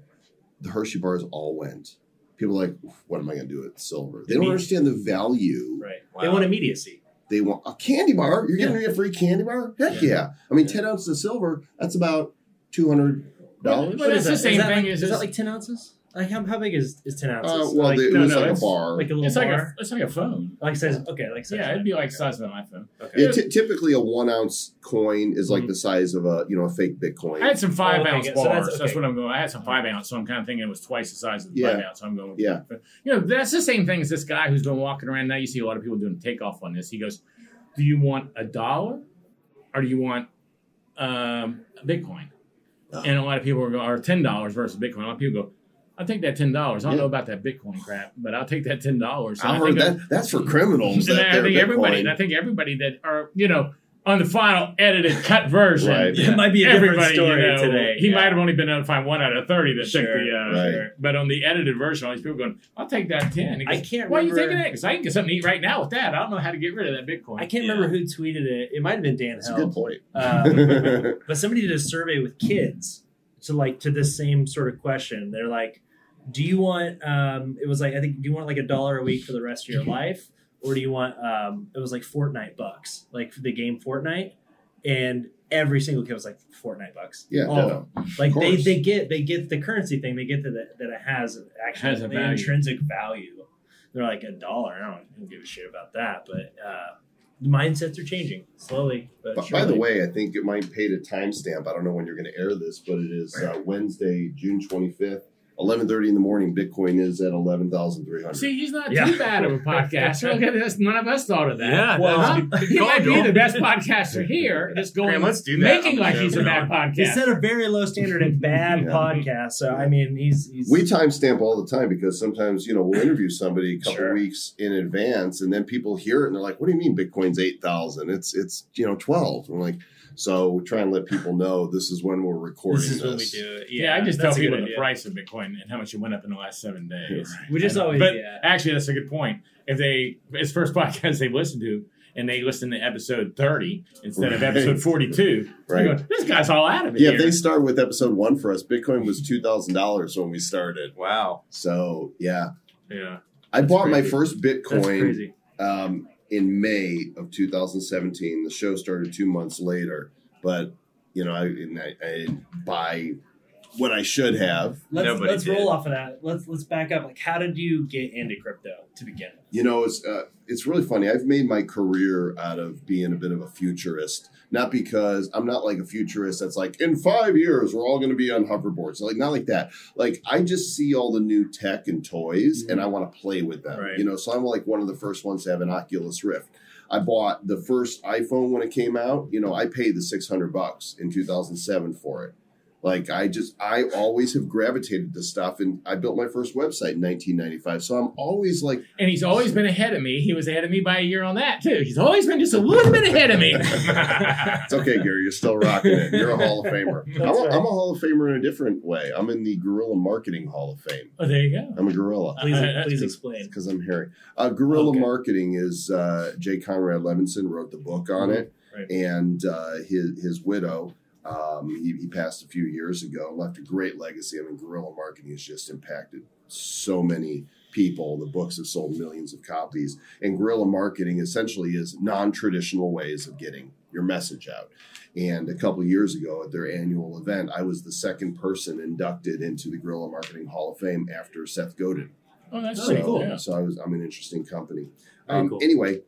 S4: The Hershey bars all went. People are like, what am I going to do with silver? They don't
S1: Imme-
S4: understand the value.
S1: right.
S2: Wow.
S1: They want immediacy.
S4: They want a candy bar. You're giving
S1: Yeah.
S4: me a free candy bar? Heck yeah. I mean, 10 ounces of silver, that's about $200.
S3: But it's the same
S1: is
S3: thing
S1: Like,
S3: as
S1: is that like ten ounces? Like how, how big is, is ten ounces?
S4: Uh, well,
S1: like,
S4: they- it was
S3: no,
S4: like a bar.
S1: like a little
S3: It's like a,
S1: bar.
S3: it's like a phone.
S1: like size. Okay, like size.
S3: Yeah, it'd be like the size of an iPhone.
S1: Okay.
S4: Yeah, ty- typically a one ounce coin is like
S1: Mhm.
S4: the size of a you know a fake Bitcoin.
S3: I had some five
S1: Oh, okay,
S3: ounce
S1: so
S3: bars.
S1: that's-
S3: that's,
S1: okay.
S3: what I'm going. I had some five ounce, so I'm kind of thinking it was twice the size of the
S4: Yeah.
S3: five ounce. So I'm going.
S4: Yeah.
S3: You know, that's the same thing as this guy who's been walking around. Now you see a lot of people doing takeoff on this. He goes, "Do you want a dollar, or do you want um, Bitcoin,
S4: Oh.
S3: and a lot of people are going, or ten dollars versus Bitcoin. A lot of people go, I'll take that ten dollars. I don't
S4: Yeah.
S3: know about that Bitcoin crap, but I'll take that ten dollars.
S4: I heard that that's for criminals.
S3: And
S4: that
S3: I
S4: they're
S3: think everybody, and I think everybody that are, you know, on the final edited cut version,
S4: Right.
S1: It might be a different
S3: everybody,
S1: story
S3: you know,
S1: today.
S3: He
S1: yeah.
S3: might have only been able to find one out of thirty that took the. Uh,
S4: right.
S3: But on the edited version, all these people going, "I'll take that 10. He
S1: I can't
S3: Why are you taking that? Because I can get something to eat right now with that. I don't know how to get rid of that Bitcoin.
S1: I can't
S2: Yeah.
S1: remember who tweeted it. It might have been Dan
S4: That's a good point.
S1: Um, but somebody did a survey with kids to like to this same sort of question. They're like, "Do you want?" Um, it was like I think, "Do you want like a dollar a week for the rest of your life, or do you want?" Um, it was like Fortnite bucks, like the game Fortnite, and every single kid was like Fortnite bucks.
S4: Yeah,
S1: All
S4: no,
S1: of
S4: no.
S1: them. Like
S4: Of
S1: they, they get they get the currency thing. They get that it- that it has actually
S3: Has a
S1: the
S3: value.
S1: intrinsic value. They're like a dollar. I don't, I don't give a shit about that, but. uh Mindsets are changing slowly, but
S4: But by the way, I think it might pay to timestamp. I don't know when you're going to air this, but it is uh, Wednesday, June 25th, 11:30 in the morning. Bitcoin is at 11,300.
S3: See, he's not
S1: Yeah.
S3: too bad of a podcaster. Look at this. None of us thought of that.
S2: Yeah,
S1: Well,
S2: that's
S3: Huh?
S2: a good- good
S3: he
S2: call,
S3: might be
S2: Joel.
S3: the best podcaster here, just going
S2: Graham, let's do that
S3: making
S2: on the
S3: like
S2: show
S3: he's a bad
S2: now on.
S1: He
S3: podcast.
S1: set a very low standard and bad
S4: Yeah.
S1: podcast. So I mean, he's, he's
S4: we timestamp all the time because sometimes you know we'll interview somebody a couple
S1: Sure.
S4: weeks in advance, and then people hear it and they're like, "What do you mean Bitcoin's 8,000? It's it's you know 12." I'm like, so we try and let people know this is when we're recording
S1: this
S4: this.
S1: is when we do it.
S3: Yeah, I just tell
S1: that's a good
S3: people the price of Bitcoin and how much it went up in the last seven days.
S1: We just
S3: I
S1: always
S3: but
S1: yeah.
S3: actually, that's a good point. If they, it's first podcast they've listened to, and they listen to episode 30 instead of episode 42,
S4: Right.
S3: they go, this guy's all out of it.
S4: Yeah,
S3: here.
S4: if they start with episode one for us, Bitcoin was two thousand dollars when we started.
S2: Wow.
S4: So yeah,
S3: yeah.
S4: I bought my
S1: crazy.
S4: first
S1: That's
S4: Bitcoin
S1: crazy.
S4: um, in May of 2017. The show started two months later, but you know, I, and I, I didn't buy what I should have.
S1: Let's
S2: Nobody
S1: let's
S2: did.
S1: roll off of that. Let's let's back up. Like, how did you get into crypto to begin with?
S4: You know, it's uh, it's really funny. I've made my career out of being a bit of a futurist, not because I'm not like a futurist that's like in five years we're all going to be on hoverboards. Like not like that. Like I just see all the new tech and toys, and mm-hmm. I want to play with them.
S1: Right.
S4: You know, so I'm like one of the first ones to have an Oculus Rift. I bought the first iPhone when it came out. You know, I paid the 600 bucks in 2007 for it. Like I just, I always have gravitated to stuff, and I built my first website in 1995. So I'm always like
S3: And he's always been ahead of me. He was ahead of me by a year on that, too. He's always been just a little bit ahead of me.
S4: It's okay, Gary. You're still rocking it. You're a Hall of Famer. I'm a,
S1: right.
S4: I'm a Hall of Famer in a different way. I'm in the Guerrilla Marketing Hall of Fame.
S3: oh, there you go.
S4: I'm a gorilla
S1: Please
S3: Uh,
S1: please
S4: It's
S1: explain.
S4: because I'm hairy. Uh, guerrilla
S1: Okay.
S4: Marketing is uh, Jay Conrad Levinson wrote the book on
S1: Mhm.
S4: it,
S1: Right.
S4: and uh, his his widow. Um, he, he passed a few years ago left a great legacy. I mean, guerrilla marketing has just impacted so many people. The books have sold millions of copies. And guerrilla marketing essentially is non traditional ways of getting your message out. And a couple years ago at their annual event, I was the second person inducted into the Guerrilla Marketing Hall of Fame after Seth Godin.
S3: Oh, that's
S4: So,
S3: pretty cool. Yeah.
S4: so I was I'm an interesting company. Um,
S1: cool.
S4: Anyway,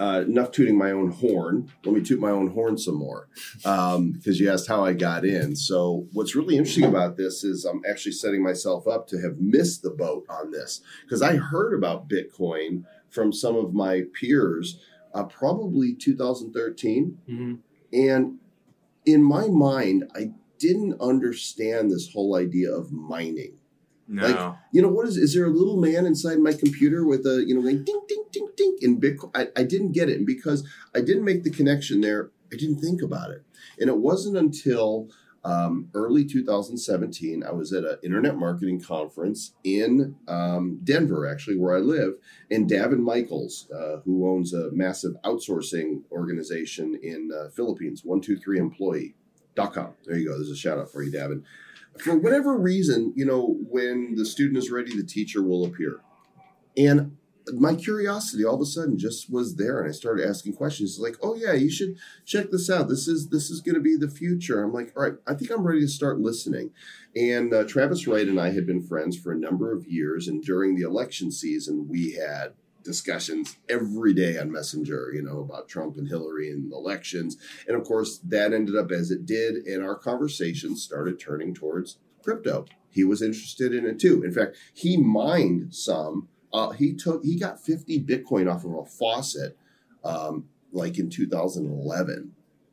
S4: uh, enough tooting my own horn. Let me toot my own horn some more um, because you asked how I got in. So what's really interesting about this is I'm actually setting myself up to have missed the boat on this because I heard about Bitcoin from some of my peers uh, probably 2013
S1: hmm
S4: and in my mind I didn't understand this whole idea of mining
S2: No.
S4: Like- you know what is is there a little man inside my computer with a you know going ding ding ding ding in bitcoin? I, I didn't get it and because i didn't make the connection there i didn't think about it. And it wasn't until um, early 2017 i was at an internet marketing conference in um, denver actually where i live and daven michaels uh, who owns a massive outsourcing organization in uh, philippines 123employee.com there you go. There's a shout out for you daven for whatever reason, you know, when the student is ready, the teacher will appear. And my curiosity all of a sudden just was there and I started asking questions like, oh yeah, you should check this out. This is this is gonna be the future. I'm like, all right, I think I'm ready to start listening. And uh, Travis Wright and I had been friends for a number of years, and during the election season, we had discussions every day on Messenger, you know, about Trump and Hillary and elections. And of course, that ended up as it did, and our conversations started turning towards crypto. He was interested in it too. In fact, he mined some. Uh, he took he got 50 Bitcoin off of a faucet, um, like in 2011.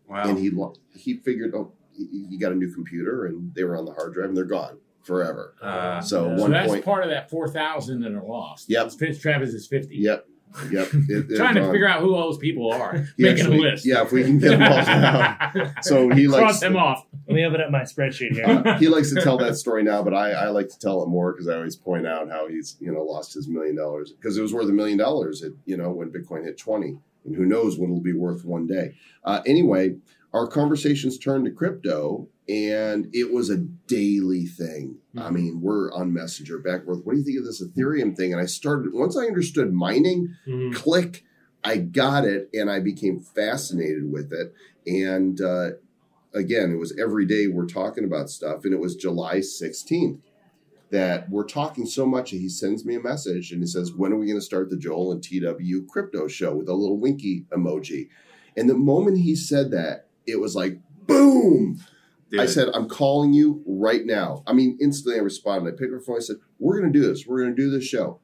S2: Wow.
S4: and he he figured oh he, he got a new computer and they were on the hard drive and they're gone forever.
S2: Uh,
S4: So
S1: Yeah.
S3: So
S4: one
S3: that's
S4: point-
S3: part of that four thousand that are lost.
S4: Yep.
S3: Fitz Travis is fifty.
S4: Yep, yep. It- they're
S3: Trying to
S4: gone.
S3: figure out who all those people are. Making
S4: actually-
S3: a list.
S4: Yeah, if we can get them all down. So he
S3: Cross
S4: likes
S3: them off.
S1: Let me open up my spreadsheet here.
S4: uh, he likes to tell that story now, but I, I like to tell it more because I always point out how he's you know lost his million dollars because it was worth a million dollars at you know when Bitcoin hit twenty, and who knows what it'll be worth one day. Uh, anyway, our conversations turned to crypto, and it was a daily thing. I mean, we're on Messenger back and forth. What do you think of this Ethereum thing? And I started once I understood mining
S1: Mhm.
S4: click i got it and i became fascinated with it and uh, again it was every day we're talking about stuff and it was july 16th that we're talking so much that he sends me a message and he says when are we going to start the joel and tw crypto show with a little winky emoji and the moment he said that it was like boom
S2: dude,
S4: I said, I'm calling you right now. I mean, instantly I responded. I picked up the phone. I said, We're going to do this. We're going to do this show.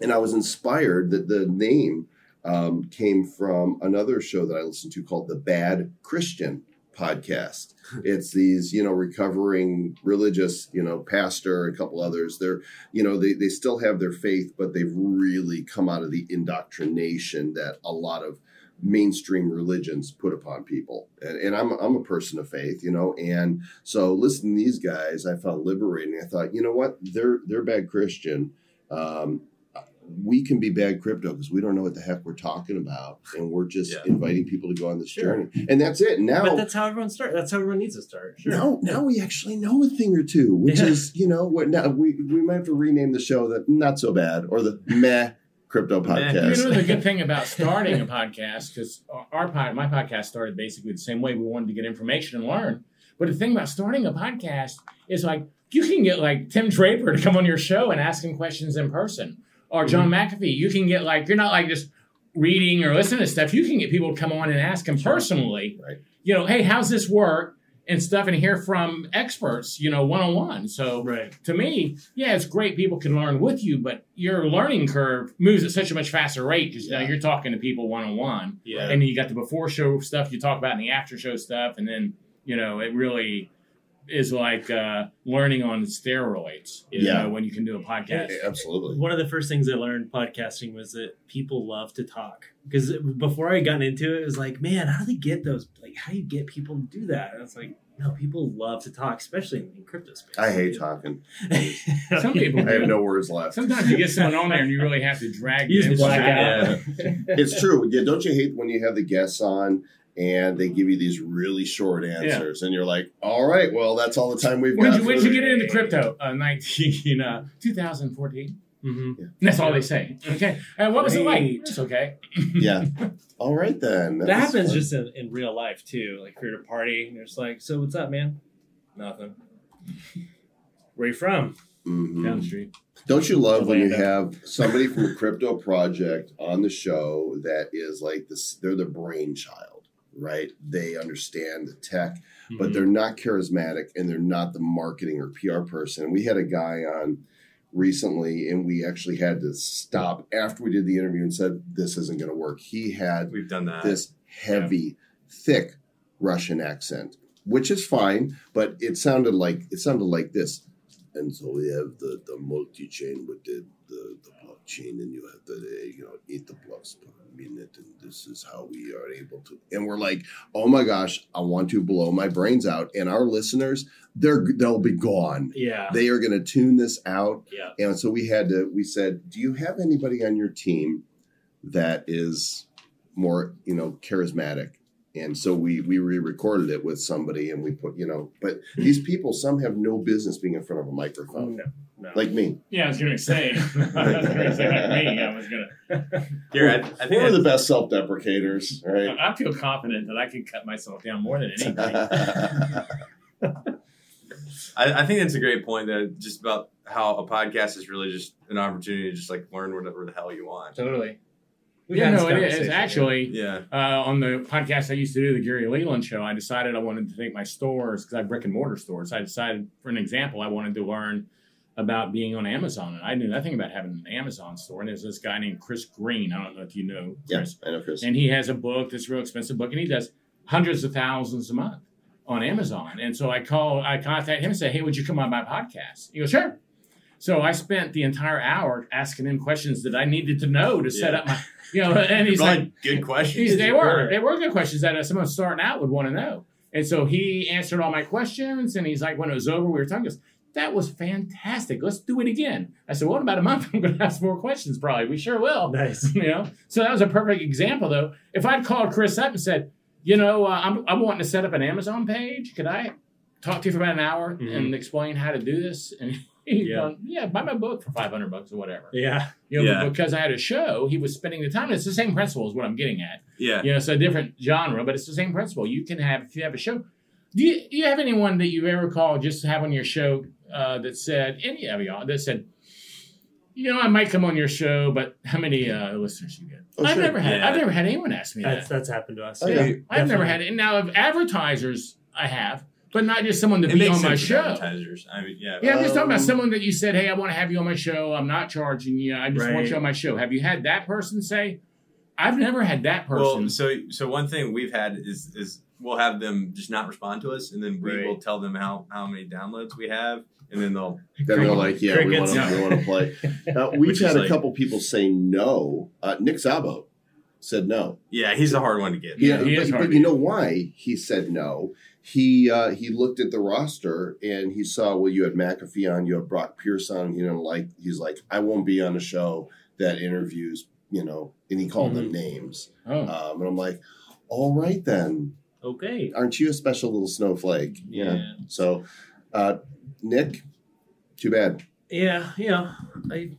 S4: And I was inspired that the name um, came from another show that I listened to called the Bad Christian podcast. It's these, you know, recovering religious, you know, pastor, a couple others. They're, you know, they, they still have their faith, but they've really come out of the indoctrination that a lot of mainstream religions put upon people. And, and I'm, I'm a person of faith, you know, and so listening to these guys, I found liberating. I thought, you know what, they're they're bad Christian. Um, we can be bad crypto because we don't know what the heck we're talking about, and we're just
S2: Yeah.
S4: inviting people to go on this
S1: Sure.
S4: journey. And that's it. Now,
S1: But that's how everyone starts. That's how everyone needs to start. Sure.
S4: now, now we actually know a thing or two, which
S1: Yeah.
S4: is, you know, what now we we might have to rename the show that not so bad or the meh crypto podcast.
S3: You know the good thing about starting a podcast because our pod, my podcast started basically the same way. We wanted to get information and learn. But the thing about starting a podcast is like you can get like Tim Draper to come on your show and ask him questions in person, or John mm-hmm. McAfee. You can get like you're not like just reading or listening to stuff. You can get people to come on and ask him personally.
S4: Right.
S3: You know, hey, how's this work? And stuff, and hear from experts, you know, one on one. So,
S1: Right.
S3: to me, yeah, it's great people can learn with you, but your learning curve moves at such a much faster rate because now you're talking to people one on one.
S1: Yeah.
S3: And then you got the before show stuff you talk about and the after show stuff. And then, you know, it really is like uh, learning on steroids, you
S4: Yeah.
S3: know, when you can do a podcast.
S4: Absolutely.
S1: One of the first things I learned podcasting was that people love to talk. Because before I got into it, it was like, man, how do they get those? Like, how do you get people to do that? And it's like, no, people love to talk, especially in, in crypto space.
S4: I hate talking.
S3: Some people
S4: I have no words left.
S3: Sometimes you get someone on there and you really have to drag
S1: You
S3: them.
S1: just
S2: Yeah.
S4: it's true. Yeah, don't you hate when you have the guests on and they give you these really short answers, and you're like, "All right, well, that's all the time we've
S3: When'd
S4: got."
S3: you, when
S4: did
S3: you get into crypto? Uh, 19, uh, 2014.
S1: hmm
S3: That's all they say. Okay. And what was it like? It's okay.
S4: Yeah. All right then.
S1: That
S4: was
S1: happens
S4: fun.
S1: just in, in real life too. Like if you're at a party and you're just like, "So what's up, man?" Nothing. Where you from?
S4: Mhm.
S3: Down the street.
S4: Don't you love when you have somebody from a crypto project on the show that is like this? They're the brainchild, right? They understand the tech, but hmm. they're not charismatic and they're not the marketing or PR person. And we had a guy on recently, and we actually had to stop after we did the interview and said, "This isn't going to work." He had
S2: we've done that.
S4: this heavy, thick Russian accent, which is fine, but it sounded like it sounded like this. And so we have the, the multi-chain with the, the, the blockchain, and you have to you know eight the blocks per minute, and this is how we are able to. And we're like, oh my gosh, I want to blow my brains out. And our listeners, they're they'll be gone.
S1: Yeah.
S4: They are going to tune this out
S1: yeah.
S4: and so we had to, we said, do you have anybody on your team that is more, you know, charismatic? And so we we re-recorded it with somebody, and we put, you know, but these people, some have no business being in front of a microphone, mm.
S1: No. No.
S4: like me.
S3: Yeah, I was gonna say. I was gonna say like me. I was gonna.
S2: Here, I, I think
S4: We're the best self-deprecators, right?
S3: I feel confident that I can cut myself down more than anything.
S2: I, I think that's a great point. That just about how a podcast is really just an opportunity to just like learn whatever the hell you want.
S3: totally.
S1: We've
S3: yeah, no, it is actually.
S2: Yeah,
S3: Uh, on the podcast I used to do, the Gary Leland show, I decided I wanted to take my stores because I have brick and mortar stores. I decided, for an example, I wanted to learn about being on Amazon, and I knew nothing about having an Amazon store. And there's this guy named Chris Green. I don't know if you know
S4: yeah,
S3: Chris,
S4: I know, Chris.
S3: and he has a book, this real expensive book, and he does. hundreds of thousands a month on Amazon. And so I call, I contact him and say, "Hey, would you come on my podcast?" He goes, "Sure." So I spent the entire hour asking him questions that I needed to know to set up my, you know, and he's like,
S2: good
S3: questions. They were. They were good questions that someone starting out would want to know. And so he answered all my questions. And he's like, when it was over, we were talking. Goes, that was fantastic. Let's do it again. I said, well, in about a month, I'm going to ask more questions. Probably, we sure will.
S1: Nice.
S3: You know. So that was a perfect example, though. If I'd called Chris up and said, you know, uh, I'm I'm wanting to set up an Amazon page. Could I talk to you for about an hour
S1: Mhm.
S3: and explain how to do this? And he's
S1: Yeah.
S3: going, yeah, buy my book for five hundred bucks or whatever.
S1: Yeah.
S3: You know,
S2: Yeah.
S3: because I had a show, he was spending the time. It's the same principle, is what I'm getting at.
S2: Yeah.
S3: You know, it's a different genre, but it's the same principle. You can have if you have a show. Do you, do you have anyone that you've ever called just to have on your show uh, that said any of y'all that said, you know, I might come on your show, but how many uh, listeners you get?
S4: Oh,
S3: I've
S4: sure.
S3: never had.
S2: Yeah.
S3: I've never had anyone ask me
S1: That's
S3: that.
S1: that's happened to us.
S4: Oh, yeah.
S3: I've never had it. And now of advertisers, I have, but not just someone to
S2: It
S3: be
S2: makes
S3: on my
S2: sense for
S3: show.
S2: advertisers. I mean, yeah.
S3: Yeah, I'm just talking about
S4: Um,
S3: someone that you said, "Hey, I want to have you on my show. I'm not charging you. I just want you on my show." Have you had that person say? I've never had that person.
S2: Well, so so one thing we've had is is we'll have them just not respond to us, and then we
S1: Right.
S2: will tell them how how many downloads we have, and then they'll
S4: Then they're like, yeah, we want
S1: Crickets.
S4: to, we want to play. Uh, we've
S2: Which is
S4: had a
S2: like-
S4: couple people say no. Uh, Nick Szabo said no.
S2: yeah, he's a hard one to get.
S4: Yeah,
S3: he
S4: but,
S3: is hard
S4: but you know why he said no? He uh, he looked at the roster and he saw well, you had McAfee on, you had Brock Pierce on. You know, like he's like, I won't be on a show that interviews, you know, and he called them names.
S3: oh,
S4: Um, and I'm like, all right then,
S1: Okay.
S4: aren't you a special little snowflake?
S1: Yeah.
S4: So, uh, Nick, too bad.
S1: Yeah. yeah. I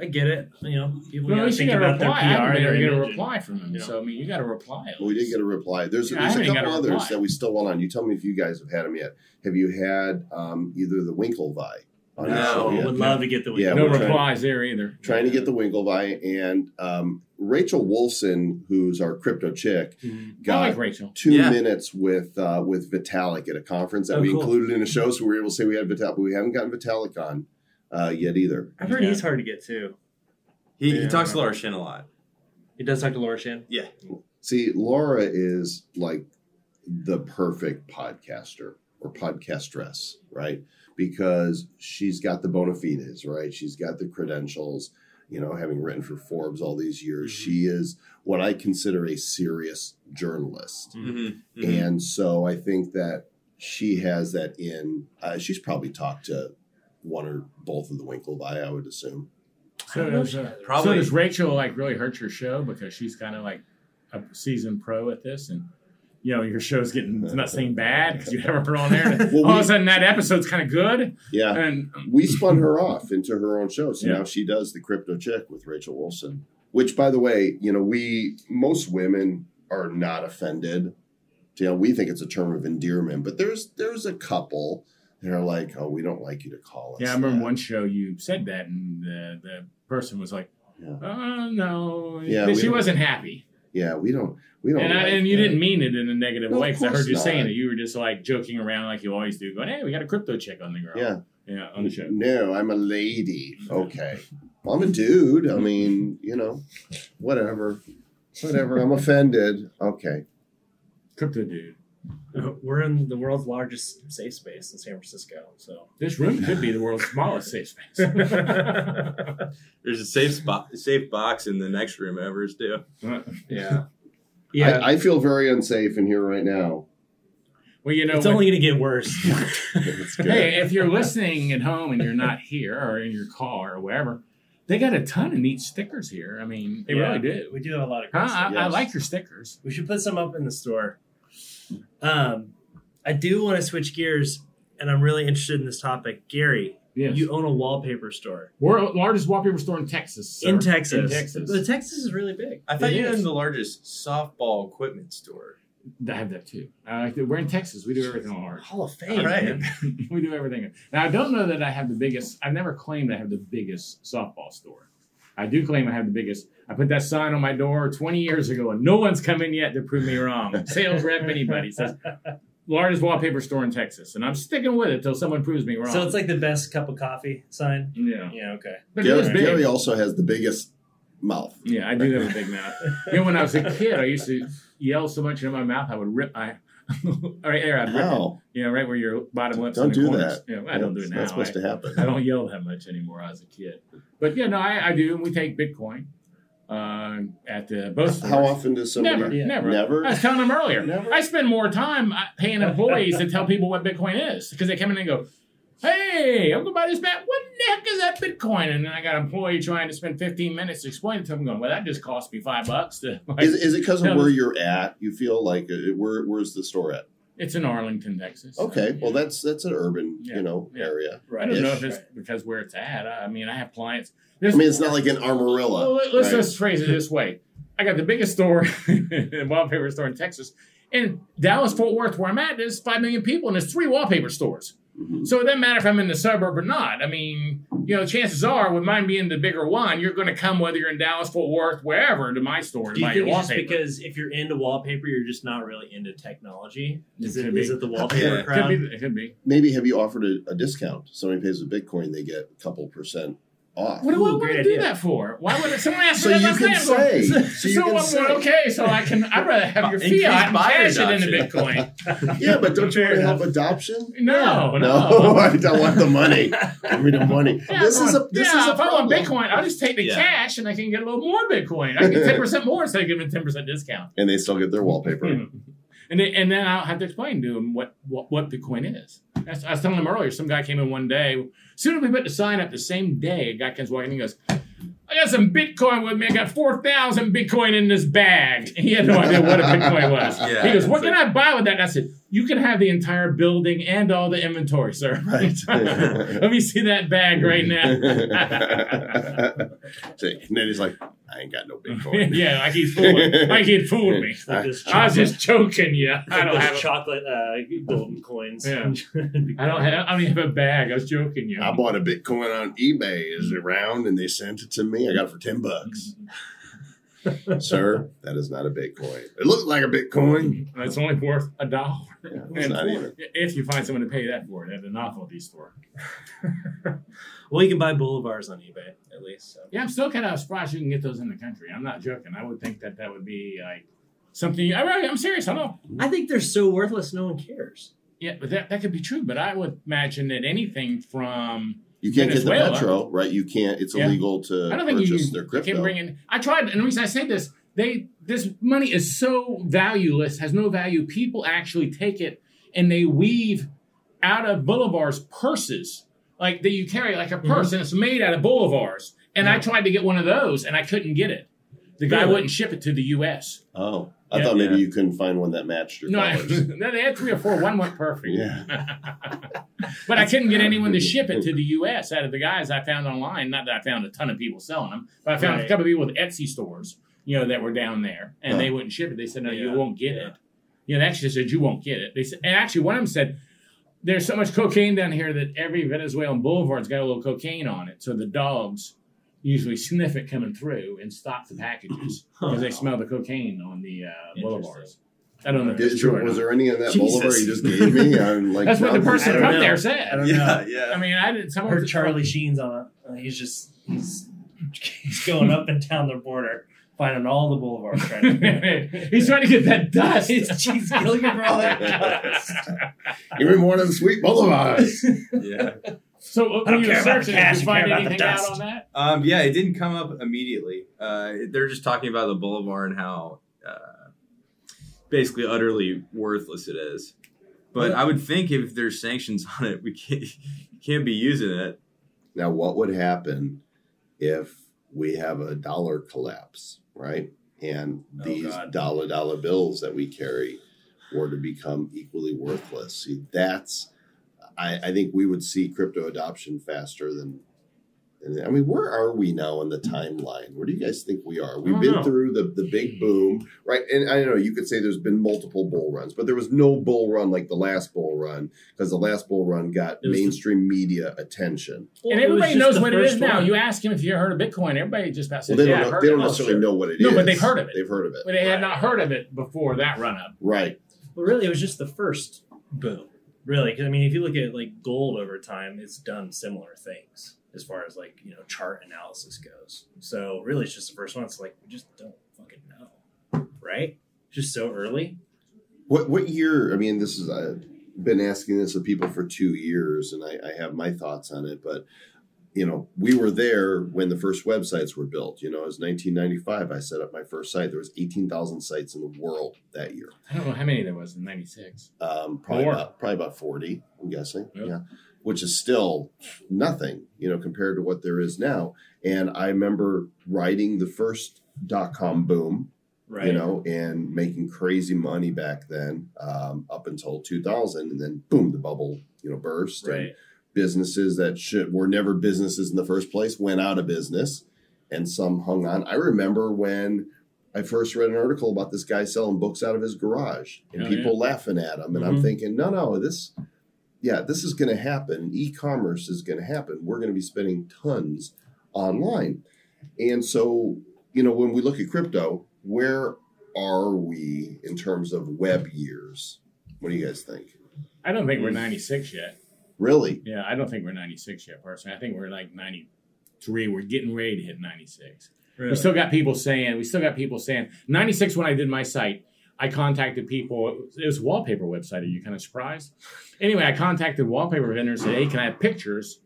S1: I get it. You know, people
S3: well, at
S1: gotta
S3: you
S1: think
S3: got a
S1: about their. PR.
S3: I haven't been
S1: their
S3: able to get a reply from him.
S1: you know.
S3: So I mean, you got a reply. at
S4: We did get a reply. There's,
S3: Yeah,
S4: there's a couple others
S3: reply.
S4: that we still want on. You tell me if you guys have had them yet. Have you had um, either the Winklevi on your
S2: No,
S4: show yet?
S1: would love to get the
S4: Yeah,
S3: no
S4: we're trying-
S3: replies there either.
S4: Trying to get the Winklevi and um, Rachel Wolfson, who's our crypto chick,
S1: Mhm.
S4: Got
S3: like Rachel.
S4: two
S2: Yeah.
S4: minutes with uh, with Vitalik at a conference that
S1: Oh,
S4: we
S1: cool.
S4: included in the show, so we were able to say we had Vitalik, but we haven't gotten Vitalik on uh, yet either.
S1: I've heard
S3: Yeah.
S1: he's hard to get too.
S2: He,
S3: Yeah.
S2: he talks to Laura Shin a lot.
S1: He does talk to Laura Shin.
S2: Yeah,
S4: See, Laura is like the perfect podcaster or podcastress, right? Because she's got the bona fides, right? She's got the credentials, you know, having written for Forbes all these years.
S1: Mhm.
S4: She is what I consider a serious journalist.
S2: mm-hmm.
S4: And so I think that she has that in. Uh, she's probably talked to one or both of the Winklevi, I would assume.
S3: So
S1: I don't know
S3: does, uh,
S1: she has it.
S2: Probably-
S3: so does Rachel like really hurt your show because she's kind of like a seasoned pro at this and. You know your show's getting it's not saying bad because you have her on there.
S4: Well,
S3: all of a sudden, that episode's kind of good,
S4: Yeah.
S3: and
S4: we um, spun her off into her own show. So
S3: Yeah.
S4: now she does the crypto chick with Rachel Wolfson. Which, by the way, you know, we most women are not offended. You know, we think it's a term of endearment, but there's there's a couple that are like, "Oh, we don't like you to call us."
S3: Yeah, I remember
S4: that."
S3: one show you said that, and the, the person was like,
S4: Yeah.
S3: "Oh no,"
S4: Yeah,
S3: she wasn't happy,
S4: Yeah, we don't. We don't.
S3: and I, and you didn't mean it in a negative
S4: No,
S3: way because I heard you
S4: not.
S3: saying it. You were just like joking around like you always do, going, "Hey, we got a crypto chick on the girl."
S4: Yeah.
S3: yeah, on the show.
S4: No, I'm a lady. Okay. Well, I'm a dude. I mean, you know, whatever. Whatever. I'm offended. Okay.
S3: Crypto dude.
S1: Uh, we're in the world's largest safe space in San Francisco. So
S3: This room could be the world's smallest safe space.
S2: There's a safe spot, safe box in the next room overs too.
S1: Uh, yeah, yeah.
S4: I, I feel very unsafe in here right now.
S3: well, you know,
S1: it's
S3: when-
S1: only going to get worse.
S3: Hey, if you're listening at home and you're not here or in your car or wherever, they got a ton of neat stickers here. I mean, they
S1: Yeah,
S3: really do.
S1: We do have a lot of.
S3: Huh?
S1: Cool stuff.
S3: I, I like your stickers.
S1: We should put some up in the store. Um, I do want to switch gears, and I'm really interested in this topic. Gary,
S3: Yes.
S1: you own a wallpaper store
S3: We're largest wallpaper store in Texas. sir.
S1: in Texas.
S3: In Texas.
S1: But Texas is really big.
S2: I thought
S3: It
S2: you
S3: is.
S2: owned the largest softball equipment store.
S3: I have that too. I like that. We're in Texas. We do everything on art.
S1: Hall of Fame.
S2: All right.
S1: man.
S3: we do everything. Now I don't know that I have the biggest. I've never claimed I have the biggest softball store. I do claim I have the biggest. I put that sign on my door 20 years ago, and no one's come in yet to prove me wrong. Sales rep, anybody says largest wallpaper store in Texas, and I'm sticking with it till someone proves me wrong.
S1: So it's like the best cup of coffee sign.
S3: yeah,
S1: Yeah. Okay.
S3: but
S4: Gary,
S3: big.
S4: Gary also has the biggest mouth.
S3: Yeah, I do have a big mouth. You know, when I was a kid, I used to yell so much in my mouth, I would rip my right there. I'd rip it.
S4: How?
S3: You know, right where your bottom lips.
S4: Don't
S3: and the
S4: do
S3: corners.
S4: that.
S3: Yeah, I don't do it
S4: That's
S3: now.
S4: not supposed
S3: I,
S4: to happen.
S3: I don't yell that much anymore as a kid. But yeah, no, I, I do. And we take Bitcoin uh, at the both stores.
S4: How often does somebody?
S3: Never,
S1: Yeah.
S3: never.
S4: Never?
S3: I was telling them earlier.
S4: Never?
S3: I spend more time uh, paying employees to tell people what Bitcoin is because they come in and go, "Hey, I'm gonna buy this bat. What the heck is that Bitcoin?" And then I got an employee trying to spend 15 minutes to explain it to them, going, "Well, that just cost me five bucks." To, like,
S4: Is, is it because of where
S3: this-
S4: you're at? You feel like uh, where where's the store at?
S3: it's in Arlington, Texas.
S4: Okay, well that's that's an urban
S3: Yeah.
S4: you know
S3: Yeah.
S4: area.
S3: I don't know if it's because where it's at. I I mean, I have clients.
S4: I mean, it's not like an Amarillo.
S3: Well, let- let's
S4: right?
S3: just phrase it this way. I got the biggest store, wallpaper store in Texas. In Dallas, Fort Worth, where I'm at, there's 5 million people and there's three wallpaper stores.
S4: Mhm.
S3: So it doesn't matter if I'm in the suburb or not. I mean, you know, chances are, with mine being the bigger one, you're going to come whether you're in Dallas, Fort Worth, wherever, to my store to
S1: Do you think it's just because if you're into wallpaper, you're just not really into technology? Is
S3: It
S1: it
S3: could
S1: is
S3: be.
S1: it the wallpaper
S2: Yeah.
S1: crowd?
S3: Could be. It could be.
S4: Maybe have you offered a, a discount? Somebody pays with Bitcoin, they get a couple percent off.
S3: What do I want to do
S1: idea.
S3: that for? Why would someone ask
S4: So
S3: me that
S4: you can
S3: night? I'm going,
S4: say.
S3: So,
S4: So you can say.
S3: going, okay, so I can. I'd rather have your fiat and
S2: buyer
S3: cash it into. Bitcoin.
S4: Yeah, but don't you
S1: Fair
S4: want to
S1: enough.
S4: help adoption?
S3: No, no.
S4: No, I don't want the money. Give me the money.
S3: Yeah,
S4: this is a
S3: I'm
S4: this
S3: yeah,
S4: is a
S3: if I want. Bitcoin, I'll just take the
S2: Yeah.
S3: cash and I can get a little more Bitcoin. I get ten percent more instead of giving ten percent discount.
S4: And they still get their wallpaper. Hmm.
S3: And then, and then I'll have to explain to them what, what, what Bitcoin is. That's, I was telling them earlier, some guy came in one day. Soon as we put the sign up the same day, a guy comes walking in and goes, I got some Bitcoin with me. I got 4,000 Bitcoin in this bag. And he had no idea what a Bitcoin was.
S2: Yeah,
S3: he goes, What
S2: it's
S3: can I buy with that? And I said, You can have the entire building and all the inventory, sir.
S4: Right.
S3: Let me see that bag right now.
S4: See, and then he's like, I ain't got no Bitcoin.
S3: yeah, like he's fooling, like he'd fooled me.
S1: Like
S3: I was just joking you. I don't
S1: those
S3: have. A,
S1: chocolate uh, golden coins.
S3: Yeah. I don't have. I don't even have a bag. I was joking you.
S4: I bought a Bitcoin on eBay. Is it around? And they sent it to me. I got it for ten bucks. Sir, that is not a Bitcoin. It looks like a Bitcoin.
S3: It's only worth a dollar.
S4: It's not even.
S3: If you find someone to pay that for it at a novelty store.
S1: well, you can buy Bolivars on eBay at least. So.
S3: Yeah, I'm still kind of surprised you can get those in the country. I'm not joking. I would think that that would be like something. I really, I'm serious. I don't know.
S1: I think they're so worthless, no one cares.
S3: Yeah, but that, that could be true. But I would imagine that anything from
S4: You can't get the metro, right? You can't. It's
S3: Yeah.
S4: illegal to
S3: I don't think you
S4: purchase
S3: can,
S4: their crypto.
S3: can bring in. I tried, and the reason I say this, they this money is so valueless, has no value. People actually take it and they weave out of Bolivar's purses, like that you carry like a mm-hmm. purse, and it's made out of Bolivar's. And I tried to get one of those, and I couldn't get it. The guy
S1: Really?
S3: wouldn't ship it to the U.S.
S4: oh, I
S3: Yeah.
S4: thought maybe
S1: Yeah.
S4: you couldn't find one that matched your
S3: No,
S4: colors.
S3: no, they had three or four. One went perfect.
S4: Yeah.
S3: but I couldn't get anyone to ship it to the U.S. out of the guys I found online. Not that I found a ton of people selling them, but I found a couple of people with Etsy stores, you know, that were down there, and
S4: Huh.
S3: they wouldn't ship it. They said, "No, you won't get
S1: Yeah.
S3: it." You know, they actually said you won't get it. They said, and actually, one of them said, "There's so much cocaine down here that every Venezuelan bolivar's got a little cocaine on it, so the dogs." Usually sniff it coming through and stop the packages because they smell the cocaine on the uh, bolivars. I don't know.
S4: Did,
S3: it's
S4: was there any in that
S1: Jesus.
S4: bolivar you just gave me? I'm like,
S3: That's what the person up
S1: know.
S3: there
S1: I
S3: said.
S1: don't
S2: Yeah,
S1: know.
S2: yeah.
S3: I mean, I didn't.
S1: I
S3: Someone
S1: heard Charlie Sheen's on it. He's just he's he's going up and down the border, finding all the bolivars. Trying to
S3: He's trying to get that dust.
S1: He's- he's looking for all that dust.
S4: Give me more of them sweet bolivars.
S2: yeah.
S3: So
S1: I
S3: when
S1: don't
S3: you were
S1: care about the
S3: searching,
S1: cash,
S3: did you
S1: I care
S3: find
S1: about the
S3: anything out
S1: dust.
S3: on that?
S2: Um, yeah, it didn't come up immediately. Uh, they're just talking about the bolivar and how uh, basically utterly worthless it is. But I would think if there's sanctions on it, we can't can't be using it.
S4: Now, what would happen if we have a dollar collapse, right? And
S1: Oh,
S4: these
S1: God.
S4: dollar dollar bills that we carry were to become equally worthless. See, that's I, I think we would see crypto adoption faster than. than- I mean, where are we now in the timeline? Where do you guys think we are? We've been
S1: know.
S4: through the the big boom, right? And I don't know you could say there's been multiple bull runs, but there was no bull run like the last bull run because the last bull run got
S1: It was the-
S4: mainstream media attention.
S1: Well,
S3: and everybody knows what it is
S1: first
S3: now. You ask him if you heard of Bitcoin, everybody just about
S4: Well,
S3: says,
S4: they don't
S3: I've
S4: know, they don't necessarily
S1: sure.
S4: know what it is.
S3: No, but they've heard of it.
S4: They've heard of it.
S3: But they had not heard of it before that run up.
S4: Right.
S1: Well, really, it was just the first boom. Really, because I mean, if you look at like gold over time, it's done similar things. as far as like you know chart analysis goes. So really, it's just the first one. It's like we just don't fucking know, right? Just so early.
S4: What what year? I mean, this is I've been asking this of people for two years, and I, I have my thoughts on it. But you know, we were there when the first websites were built. You know, it was 1995. I set up my first site. There was 18,000 sites in the world that year.
S3: I don't know how many there was in '96.
S4: Um, probably
S3: More.
S4: about probably about 40. I'm guessing.
S3: Yep.
S4: Yeah, which is still nothing. You know, compared to what there is now. And I remember riding the first dot com boom
S1: Right.
S4: you know, and making crazy money back then, um, up until 2000, and then boom, the bubble, you know, burst, and
S1: Right.
S4: Businesses that should were never businesses in the first place went out of business, and some hung on. I remember when I first read an article about this guy selling books out of his garage, and
S3: Oh,
S4: people laughing at him, and I'm
S1: Mhm.
S4: thinking, no, no, this. Yeah, this is going to happen. E-commerce is going to happen. We're going to be spending tons online. And so, you know, when we look at crypto, where are we in terms of web years? What do you guys think?
S3: I don't think we're '96 yet.
S4: Really?
S3: Yeah, I don't think we're 96 yet, personally. I think we're like 93. We're getting ready to hit 96.
S1: Really.
S3: We still got people saying, we still got people saying, 96 when I did my site, I contacted people. It was a wallpaper website. Are you kind of surprised? Anyway, I contacted wallpaper vendors and said, hey, can I have pictures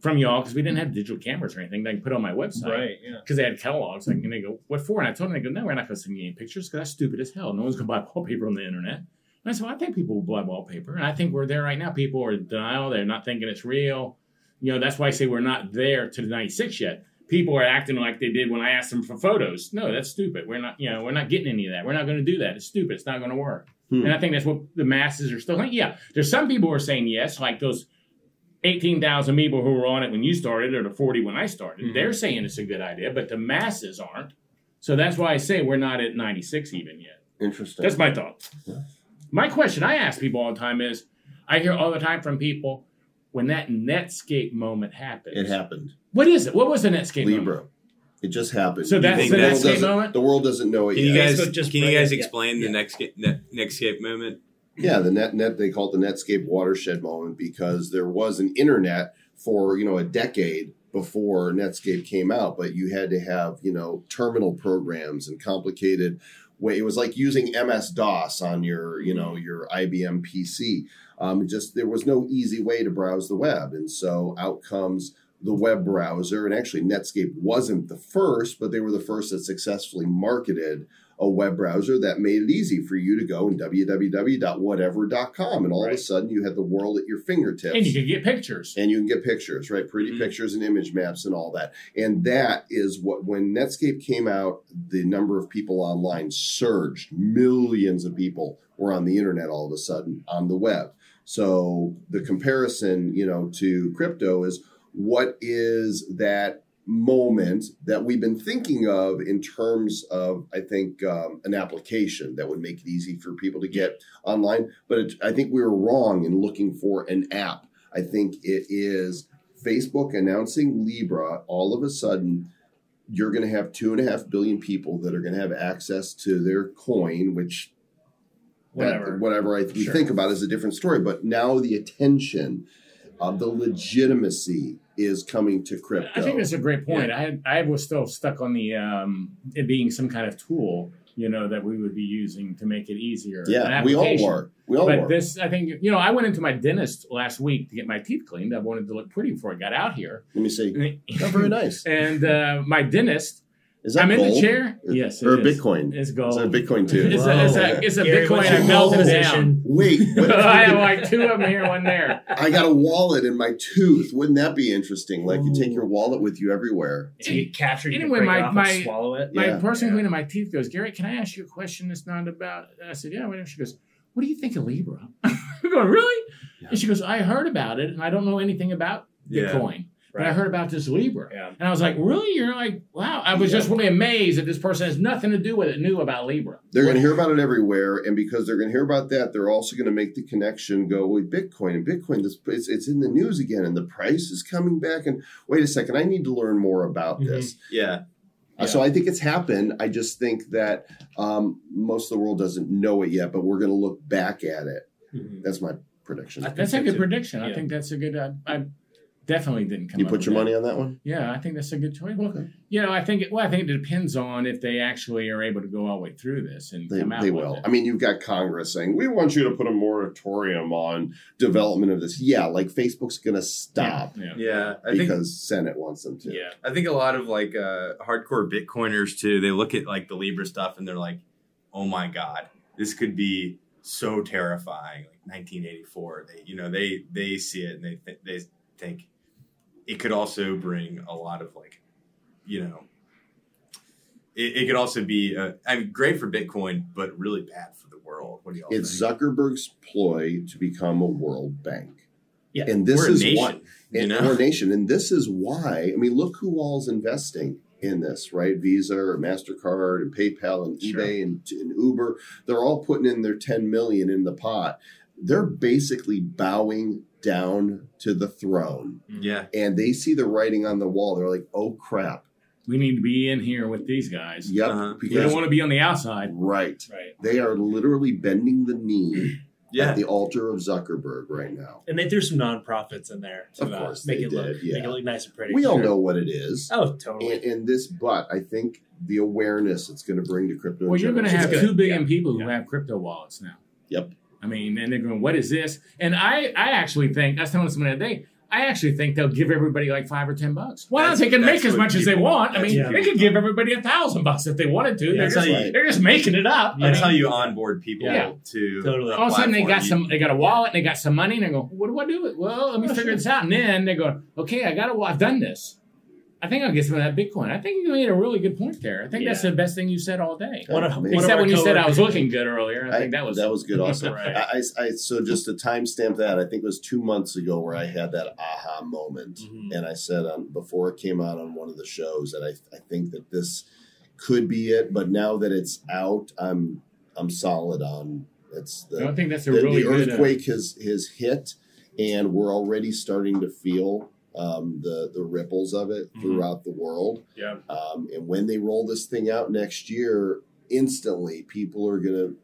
S3: from y'all? Because we didn't have digital cameras or anything that I can put on my website.
S1: right. Yeah.
S3: Because they had catalogs. Like, and they go, what for? And I told them, they go, no, we're not going to send you any pictures because that's stupid as hell. No one's going to buy wallpaper on the internet. And I said, well, I think people will buy wallpaper. And I think we're there right now. People are in denial. They're not thinking it's real. You know, that's why I say we're not there to the 96 yet. People are acting like they did when I asked them for photos. No, that's stupid. We're not, you know, we're not getting any of that. We're not going to do that. It's stupid. It's not going to work.
S4: Hmm.
S3: And I think that's what the masses are still like. Yeah, there's some people who are saying yes, like those 18,000 people who were on it when you started or the 40 when I started.
S1: Mhm.
S3: They're saying it's a good idea, but the masses aren't. So that's why I say we're not at 96 even yet.
S4: Interesting.
S3: That's my thought.
S4: Yeah.
S3: My question I ask people all the time is I hear all the time from people when that Netscape moment happened.
S4: it happened.
S3: What is it? What was the Netscape
S4: Libra.
S3: moment?
S4: It just happened.
S3: So that's
S2: the
S4: the, world
S3: Netscape
S4: doesn't-
S3: moment?
S4: the world doesn't know it
S2: Can you guys
S1: just
S2: can you guys
S1: yeah,
S2: explain
S1: yeah.
S2: the next net, Netscape moment?
S4: Yeah, the net net they call it the Netscape watershed moment because there was an internet for you know a decade before Netscape came out, but you had to have you know terminal programs and complicated way. It was like using MS DOS on your you know your IBM PC. Um, just there was no easy way to browse the web, and so out comes the web browser. And actually, Netscape wasn't the first, but they were the first that successfully marketed a web browser that made it easy for you to go in www.whatever.com and all of a sudden you had the world at your fingertips
S3: And you can get pictures.
S4: and you can get pictures right pretty
S3: Mhm.
S4: pictures and image maps and all that and that is what when netscape came out the number of people online surged millions of people were on the internet all of a sudden on the web so the comparison you know to crypto is what is that moment that we've been thinking of in terms of i think um, an application that would make it easy for people to get online but it, i think we were wrong in looking for an app I think it is Facebook announcing Libra. All of a sudden, you're going to have two and a half billion people that are going to have access to their coin, which that-
S1: Whatever.
S4: whatever I, we
S1: Sure.
S4: think about is a different story. But now the attention of the legitimacy is coming to crypto.
S3: I think that's a great point. I I was still stuck on the um, it being some kind of tool, you know, that we would be using to make it easier.
S4: Yeah, we all were. We all
S3: But
S4: were.
S3: this, I think, you know, I went into my dentist last week to get my teeth cleaned. I wanted to look pretty before I got out here.
S4: Let me see. Oh, very nice.
S3: and uh, my dentist,
S4: Is that
S3: I'm in the
S4: gold?
S3: chair. Yes, it
S4: or
S3: is.
S4: Bitcoin?
S3: It's gold.
S4: Is
S3: gold.
S4: that Bitcoin too?
S3: It's a, it's a, oh. it's a
S1: Gary,
S3: Bitcoin. I
S1: your
S3: melted it down.
S4: Wait, what-
S3: I have like two of them here, one there.
S4: I got a wallet in my tooth. Wouldn't that be interesting? Like you take your wallet with you everywhere.
S1: So you capture, you
S3: Anyway,
S1: can
S3: my- my-
S1: swallow it.
S3: My
S4: Yeah.
S3: person
S1: Yeah.
S3: cleaning my teeth goes, Gary, can I ask you a question that's not about? I said, yeah. Whatever. She goes, what do you think of Libra? I'm going, really?
S4: Yeah.
S3: And she goes, I heard about it, and I don't know anything about
S2: Yeah.
S3: Bitcoin, but I heard about this Libra.
S1: Yeah.
S3: And I was like, really? You're like, wow. I was just really amazed that this person has nothing to do with it, knew about Libra.
S4: They're going to hear about it everywhere, and because they're going to hear about that, they're also going to make the connection go with Bitcoin. And Bitcoin, this- it's, it's in the news again, and the price is coming back. And wait a second, I need to learn more about
S3: Mhm.
S4: this.
S2: Yeah.
S4: Uh, So I think it's happened. I just think that um, most of the world doesn't know it yet, but we're going to look back at it.
S1: Mhm.
S4: That's my prediction.
S1: I think
S3: That's a good
S1: too.
S3: prediction. I think that's a good. Uh, I, definitely didn't come.
S4: You
S3: up
S4: put
S3: with
S4: your
S3: that.
S4: money on that one?
S3: Yeah, I think that's a good choice.
S4: Okay.
S3: You know, I think it, well, I think it depends on if they actually are able to go all the way through this and
S4: They,
S3: come out
S4: they
S3: with
S4: will.
S3: it.
S4: I mean, you've got Congress saying, we want you to put a moratorium on development of this. Yeah, like Facebook's going to stop
S3: Yeah.
S2: Yeah, I think
S4: because Senate wants them to.
S1: Yeah.
S2: I think a lot of like uh, hardcore Bitcoiners too. They look at like the Libra stuff and they're like, "Oh my god, this could be so terrifying." Like 1984, they you know they they see it and they th- they think it could also bring a lot of like, you know, it, it could also be uh, I mean great for Bitcoin, but really bad for the world. What do y'all
S4: It's
S2: think?
S4: Zuckerberg's ploy to become a world bank.
S1: Yeah.
S4: And this is
S2: nation,
S4: what
S2: you
S4: and
S2: know?
S4: we're nation. And this is why, I mean, look who all's investing in this, right? Visa or MasterCard and PayPal and
S1: Sure.
S4: eBay and, and Uber. They're all putting in their 10 million in the pot. They're basically bowing down to the throne.
S2: Yeah,
S4: And they see the writing on the wall. They're like, oh crap.
S3: We need to be in here with these guys.
S4: Yep.
S2: Uh-huh.
S3: We don't want to be on the outside.
S4: right.
S3: Right.
S4: They are literally bending the knee
S2: yeah.
S4: at the altar of Zuckerberg right now.
S1: And they threw some nonprofits in there to
S4: Of
S1: uh,
S4: course
S1: make
S4: they
S1: it look
S4: yeah.
S1: make it look nice and pretty.
S4: We all know what it is.
S1: Oh, totally.
S4: And, and this, but I think the awareness it's going to bring to crypto.
S3: Well, you're going to have two billion
S1: Yeah.
S3: people who
S1: Yeah.
S3: have crypto wallets now.
S4: Yep.
S3: I mean, and they're going, "What is this?" And I, I actually think I was telling someone the other day. I actually think they'll give everybody like five or ten bucks. Well.
S2: That's-
S3: They can make as
S2: what
S3: much as they want. I mean,
S1: what
S3: they
S1: people
S3: could give everybody a thousand bucks if they wanted to. They're
S2: That's
S3: just,
S2: how
S4: you-
S3: they're just making it up. I
S2: That's
S3: mean,
S2: how you onboard people
S3: Yeah.
S2: to
S1: Totally.
S2: a
S3: all of a sudden they got
S2: platform.
S3: some they got a wallet and they got some money and they go what do i do with well let me figure this out and then they go okay i got a well i've done this i think i'll get some of that bitcoin i think you made a really good point there i think that's the best thing you said all day
S1: One of-
S4: Maybe.
S1: one
S3: except
S1: our
S3: when you said i was looking good earlier i think that was
S4: that was good also.
S3: Right.
S4: I, I, I- so just to timestamp that, I think it was two months ago where I had that aha moment,
S1: Mhm.
S4: and I said um, before it came out on one of the shows that I, I think that this could be it, but now that it's out, I'm I'm solid on it's the
S3: i think that's a
S4: the,
S3: really
S4: the
S3: good uh,
S4: earthquake has has hit, and we're already starting to feel um, the the ripples of it
S1: Mhm.
S4: throughout the world.
S1: Yeah.
S4: Um, and when they roll this thing out next year, instantly people are gonna.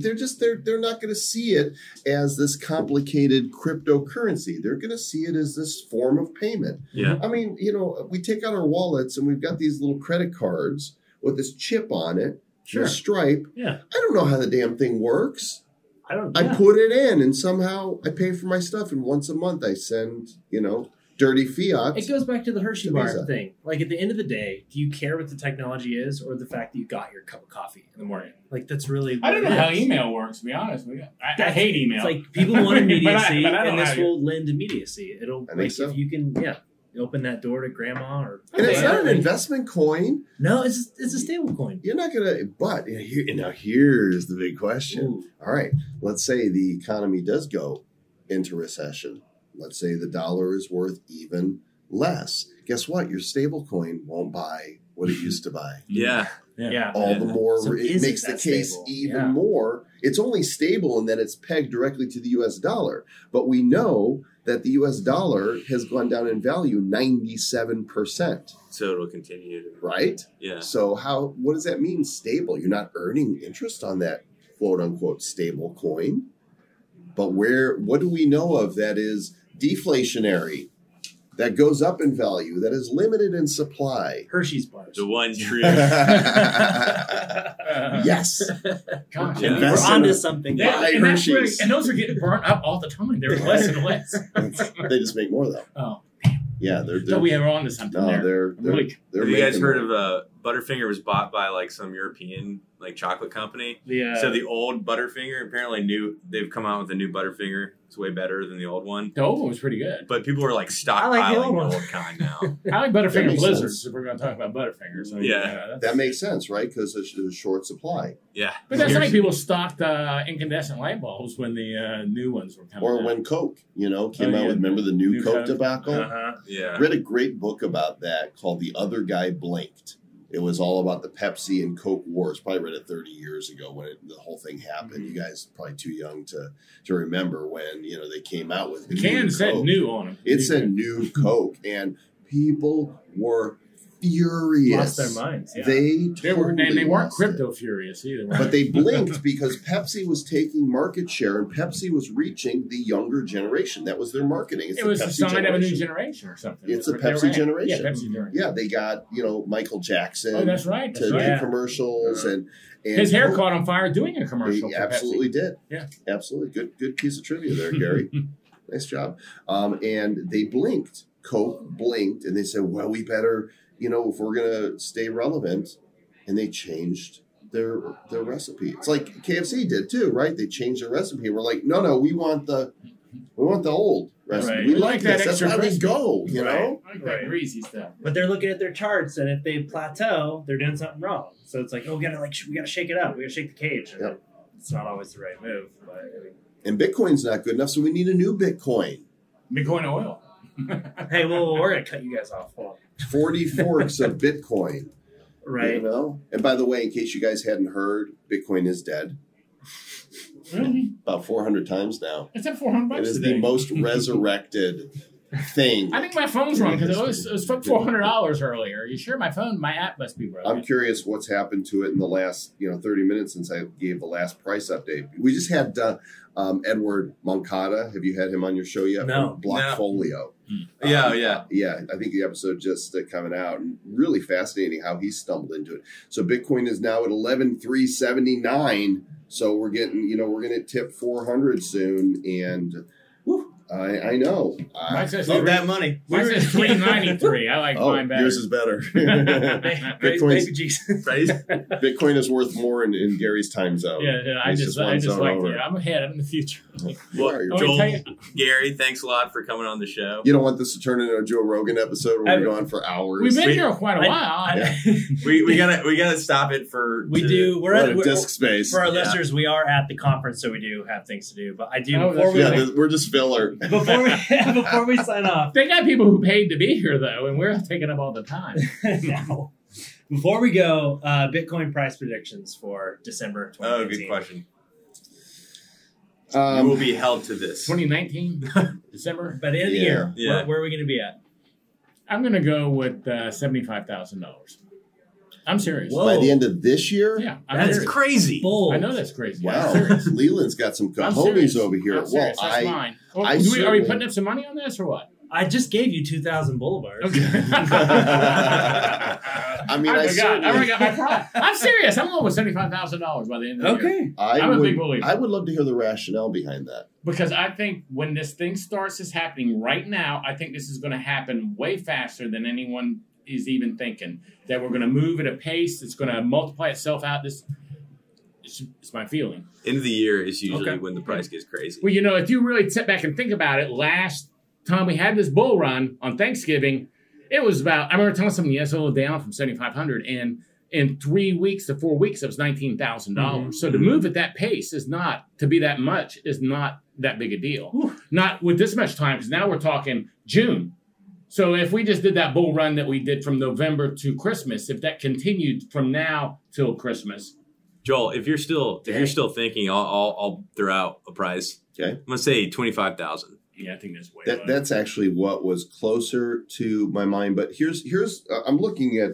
S4: They're just they're they're not going to see it as this complicated cryptocurrency. They're going to see it as this form of payment.
S2: Yeah.
S4: I mean, you know, we take out our wallets and we've got these little credit cards with this chip on it,
S1: Sure.
S4: stripe.
S1: Yeah.
S4: I don't know how the damn thing works.
S1: I don't.
S4: I put it in and somehow I pay for my stuff and once a month I send, you know, dirty fiat.
S1: It goes back to the Hershey bar thing. Like at the end of the day, do you care what the technology is, or the fact that you got your cup of coffee in the morning? Like that's really.
S3: i don't know
S1: what it
S3: how
S1: is.
S3: email works to be honest with you i, I hate email
S1: It's like people want
S3: But I-
S1: immediacy,
S3: but I
S1: and this
S3: know you-
S1: will lend immediacy. It'll
S4: I think
S1: like
S4: so.
S1: if you can, yeah, open that door to grandma or.
S4: and it's not an investment coin.
S1: No, it's it's a stable coin.
S4: You're not gonna but you know, here, now here's the big question.
S1: Ooh.
S4: All right, let's say the economy does go into recession. Let's say the dollar is worth even less. Guess what? Your stable coin won't buy what it used to buy.
S2: Yeah.
S1: Yeah.
S4: All the more
S1: So
S4: it makes the case
S1: stable?
S4: even
S1: Yeah.
S4: more. It's only stable in that it's pegged directly to the US dollar. But we know that the US dollar has gone down in value 97%,
S2: So it'll continue to.
S4: right?
S2: Yeah.
S4: So how what does that mean stable? You're not earning interest on that quote unquote stable coin. But where what do we know of that is deflationary? That goes up in value, that is limited in supply.
S1: Hershey's bars.
S2: The one true.
S4: yes.
S3: Gosh,
S2: Yeah.
S1: We're
S4: Invest
S1: onto something.
S3: That-
S4: Buy
S3: and, that's where-
S4: Hershey's.
S3: and those are getting burnt up all the time. They're less and less.
S4: they just make more though.
S3: oh,
S4: Yeah, they're, they're
S3: so we are on to something
S4: no,
S3: there.
S4: they're they're,
S3: really-
S4: they're
S2: Have you guys heard
S4: more.
S2: of uh, Butterfinger was bought by like some European like chocolate company?
S1: The, uh,
S2: so the old Butterfinger apparently new. They've come out with a new Butterfinger. It's way better than the old one.
S3: the old one was pretty good.
S2: But people are like stockpiling
S1: I like
S2: the
S1: the
S2: old,
S1: old
S2: kind now.
S3: I like Butterfinger Blizzards
S4: sense.
S3: if we're going to talk about Butterfinger. So
S2: Yeah.
S3: that's-
S4: that makes sense, right? Because there's there's a short supply.
S2: Yeah.
S3: But that's like people stocked uh, incandescent light bulbs when the uh, new ones were coming out.
S4: Or
S3: out.
S4: when Coke, you know, came
S3: Oh,
S4: out
S3: yeah.
S4: with remember the new,
S3: New
S4: Coke,
S3: Coke.
S4: tobacco?
S1: uh-huh.
S2: Yeah.
S4: read a great book about that called The Other Guy Blinked. It was all about the Pepsi and Coke wars. Probably read it 30 years ago when it, the whole thing happened.
S3: Mm-hmm.
S4: You guys probably too young to to remember when you know they came out with
S3: the
S4: new
S3: can said
S4: Coke.
S3: new on them.
S4: It said new Coke, and people were furious.
S1: Lost their minds. Yeah.
S4: They
S3: They were
S4: totally
S3: and they weren't
S4: lost it.
S3: crypto furious either. were
S4: But they blinked because Pepsi was taking market share and Pepsi was reaching the younger generation. That was their marketing. It's
S3: it was the
S4: Pepsi
S3: sign of a new
S4: generation.
S3: generation or something.
S4: It's
S3: That's
S4: a Pepsi
S3: were
S4: generation.
S3: Yeah, Pepsi generation.
S4: Yeah, they got you know Michael Jackson
S3: Oh, that's right.
S4: to
S3: That's
S4: do.
S1: Yeah.
S4: commercials and, and
S3: His hair caught on fire doing a commercial.
S4: He
S3: for
S4: absolutely did.
S3: Yeah.
S4: absolutely good. Good piece of trivia there, Gary. nice job. Um, and they blinked. Coke blinked, and they said, "Well, we better, you know, if we're gonna stay relevant," and they changed their their recipe. It's like KFC did too, right? They changed their recipe. We're like, no, no, we want the we want the old recipe.
S3: Right.
S4: We,
S3: We
S4: like
S3: like that
S4: this. That's
S3: extra
S4: why we go. You
S1: Right.
S4: know,
S3: I like
S1: Right.
S3: greasy stuff.
S1: But they're looking at their charts, and if they plateau, they're doing something wrong. So it's like, oh, we gotta like, we gotta shake it up. We gotta shake the cage.
S4: Yep.
S1: It's not always the right move, but I mean,
S4: and Bitcoin's not good enough, so we need a new Bitcoin.
S3: Bitcoin oil.
S1: hey, well, we're gonna cut you guys off. Hold on.
S4: Forty forks of Bitcoin.
S1: Right.
S4: You know? And by the way, in case you guys hadn't heard, Bitcoin is dead
S3: Really?
S4: about 400 times now.
S3: It's at 400
S4: It
S3: bucks
S4: is
S3: today.
S4: the most resurrected thing.
S3: I think my phone's wrong because it was, it was $400 earlier. Are you sure my phone, my app must be broken?
S4: I'm curious what's happened to it in the last, you know, 30 minutes since I gave the last price update. We just had uh, um, Edward Moncada. Have you had him on your show yet?
S1: No.
S4: From Blockfolio.
S2: Yeah,
S4: Um,
S2: yeah.
S4: Yeah, I think the episode just uh, coming out and really fascinating how he stumbled into it. So Bitcoin is now at 11,379. So we're getting, you know, we're going to tip 400 soon. And I, I know. I,
S3: Mine says,
S2: Love
S3: three,
S2: that money.
S3: mine says 393 I like
S4: oh,
S3: mine better.
S4: yours is better.
S1: Baby,
S4: Bitcoin's-
S1: baby Jesus.
S2: Right?
S4: Bitcoin is worth more in, in Gary's time zone.
S3: yeah, yeah, I
S4: He's
S3: just,
S4: just
S3: I
S4: one
S3: just
S4: zone
S3: like
S4: over.
S3: it. I'm ahead. I'm in the future.
S4: You, are, you're
S3: Oh,
S2: Joel,
S3: tell you-
S2: Gary, thanks a lot for coming on the show.
S4: You don't want this to turn into a Joe Rogan episode where
S1: I-
S4: we're gone for hours.
S3: We've been
S2: We-
S3: here quite a
S1: I-
S3: while.
S1: I-
S2: We, we gotta we gotta stop it for
S1: we
S2: to-
S1: do. We're
S4: We're
S1: at
S4: at a
S1: we're,
S4: disk space.
S1: for our
S2: Yeah.
S1: listeners. We are at the conference, so we do have things to do. But I do
S3: Oh,
S1: before
S3: that's
S1: we
S4: Yeah, this- we're just filler.
S1: before we before we sign off.
S3: they got people who paid to be here though, and we're taking up all the time.
S1: no. Before we go, uh, Bitcoin price predictions for December
S2: Oh,
S1: 2019.
S2: good question. you will
S4: Um,
S2: be held to this.
S3: 2019 December.
S1: By the end of the year,
S2: Yeah.
S1: Where, where are we going to be at?
S3: I'm gonna go with uh, seventy-five thousand dollars. I'm serious.
S1: Whoa.
S4: by the end of this year,
S3: Yeah, I'm
S1: That's
S2: crazy.
S1: Bold.
S3: I know that's crazy.
S4: wow,
S3: I'm.
S4: Leland's got some
S3: I'm
S4: cojones over here.
S3: I'm
S4: well,
S3: serious. That's
S4: I,
S3: mine. Well,
S4: I
S3: do we, are we putting up some money on this or what?
S1: I just gave you 2,000 bolivars.
S4: I mean, I,
S3: I forgot. I
S4: certainly,
S3: already got my prize. I'm serious. I'm going with seventy-five thousand dollars by the end of the year.
S1: okay.
S4: I
S3: I'm a big believer.
S4: I would love to hear the rationale behind that.
S3: Because I think when this thing starts is happening right now, I think this is going to happen way faster than anyone is even thinking. That we're going to move at a pace that's going to multiply itself out. This, it's, it's my feeling.
S2: End of the year is usually
S1: Okay.
S2: when the price gets crazy.
S3: Well, you know, if you really sit back and think about it, last time we had this bull run on Thanksgiving, it was about. I remember telling someone, yes, a little down from seventy five hundred, and in three weeks to four weeks, it was nineteen
S1: Mm-hmm.
S3: dollars. So to move at that pace is not to be that much is not that big a deal.
S1: Whew.
S3: Not with this much time, because now we're talking June. So if we just did that bull run that we did from November to Christmas, if that continued from now till Christmas,
S2: Joel, if you're still if you're still thinking, I'll I'll, I'll throw out a price.
S4: Okay.
S2: I'm gonna say twenty five thousand.
S3: yeah, I think that's way.
S4: That that's actually what was closer to my mind. But here's here's uh, I'm looking at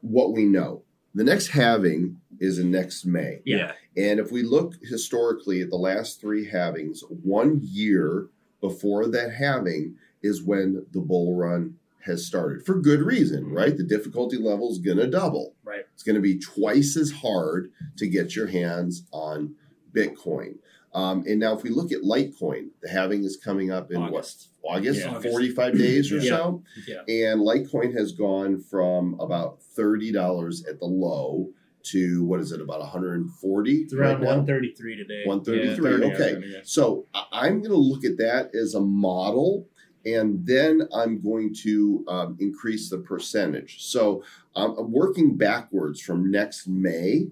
S4: what we know. The next halving is in next May.
S1: Yeah.
S4: And if we look historically at the last three halvings, one year before that halving is when the bull run has started for good reason, right? The difficulty level is going to double.
S1: Right.
S4: It's going to be twice as hard to get your hands on Bitcoin. Um, and now, if we look at Litecoin, the halving is coming up in
S1: August.
S4: what? August,
S3: Yeah.
S4: 45 days or
S1: Yeah.
S4: so.
S1: Yeah.
S4: And Litecoin has gone from about $30 at the low to what is it, about 140
S1: It's around
S4: right now?
S1: 133 today.
S4: 133.
S3: Yeah, 30,
S4: okay. So I'm going to look at that as a model, and then I'm going to um, increase the percentage. So um, I'm working backwards from next May.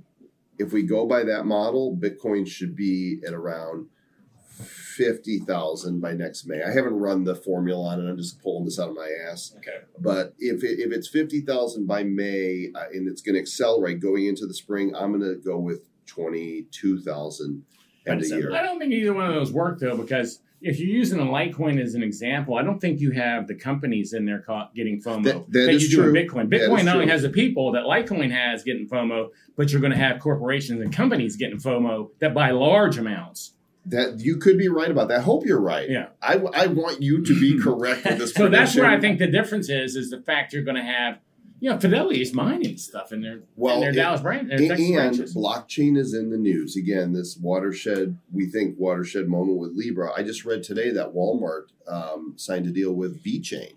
S4: If we go by that model, Bitcoin should be at around fifty thousand by next May. I haven't run the formula on it. I'm just pulling this out of my ass.
S1: Okay.
S4: But if it, if it's fifty thousand by May uh, and it's going to accelerate going into the spring, I'm going to go with twenty two thousand end of year.
S3: I don't think either one of those work though, because if you're using a Litecoin as an example, I don't think you have the companies in there caught getting FOMO
S4: That- that
S3: you
S4: is
S3: do in
S4: true.
S3: Bitcoin. Bitcoin not only has the people that Litecoin has getting FOMO, but you're going to have corporations and companies getting FOMO that buy large amounts.
S4: That you could be right about that. I hope you're right.
S3: Yeah.
S4: I, I want you to be correct with this. Point.
S3: So that's where I think the difference is, is the fact you're going to have, you know, Fidelity is mining stuff in their,
S4: Well,
S3: in their
S4: it-
S3: Dallas branch, their
S4: And, and blockchain is in the news again. This watershed, we think watershed moment with Libra. I just read today that Walmart um, signed a deal with VeChain.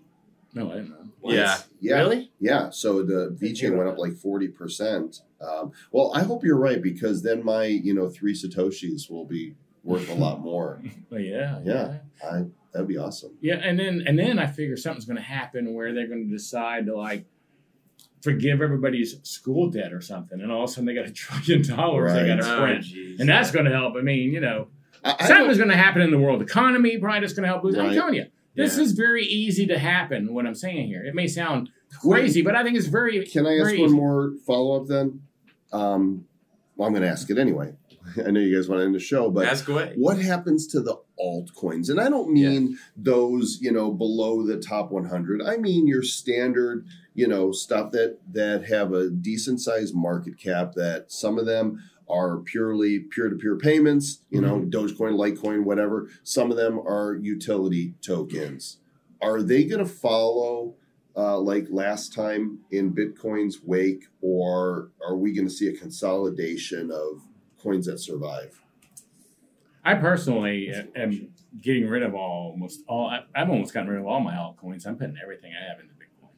S3: No, I didn't know.
S2: Yeah.
S4: Yeah,
S1: Really?
S4: yeah. So the VeChain went up like forty percent. Um, well, I hope you're right because then my you know three satoshis will be worth a lot more.
S3: But yeah,
S4: Yeah. I that'd be awesome.
S3: Yeah, and then and then I figure something's going to happen where they're going to decide to like forgive everybody's school debt or something, and all of a sudden they got a trillion dollars they got to
S2: Oh,
S3: print,
S2: jeez.
S3: and that's going to help. I mean, you know,
S4: I, I
S3: something going to happen in the world economy. Probably just going to help. Boost. I'm telling you, this
S2: Yeah.
S3: is very easy to happen. What I'm saying here, it may sound crazy, but I think it's very.
S4: Can I ask one
S3: easy.
S4: more follow up then? Um, well, I'm going to ask it anyway. I know you guys want to end the show, but
S2: Ask away.
S4: what happens to the altcoins? And I don't mean those, you know, below the top 100. I mean your standard, you know, stuff that that have a decent sized market cap. That some of them are purely peer to peer payments, you know, Dogecoin, Litecoin, whatever. Some of them are utility tokens. Are they going to follow? Uh, like last time in Bitcoin's wake, or are we going to see a consolidation of coins that survive?
S3: I personally am getting rid of almost all. I- I've almost gotten rid of all my altcoins. I'm putting everything I have into Bitcoin.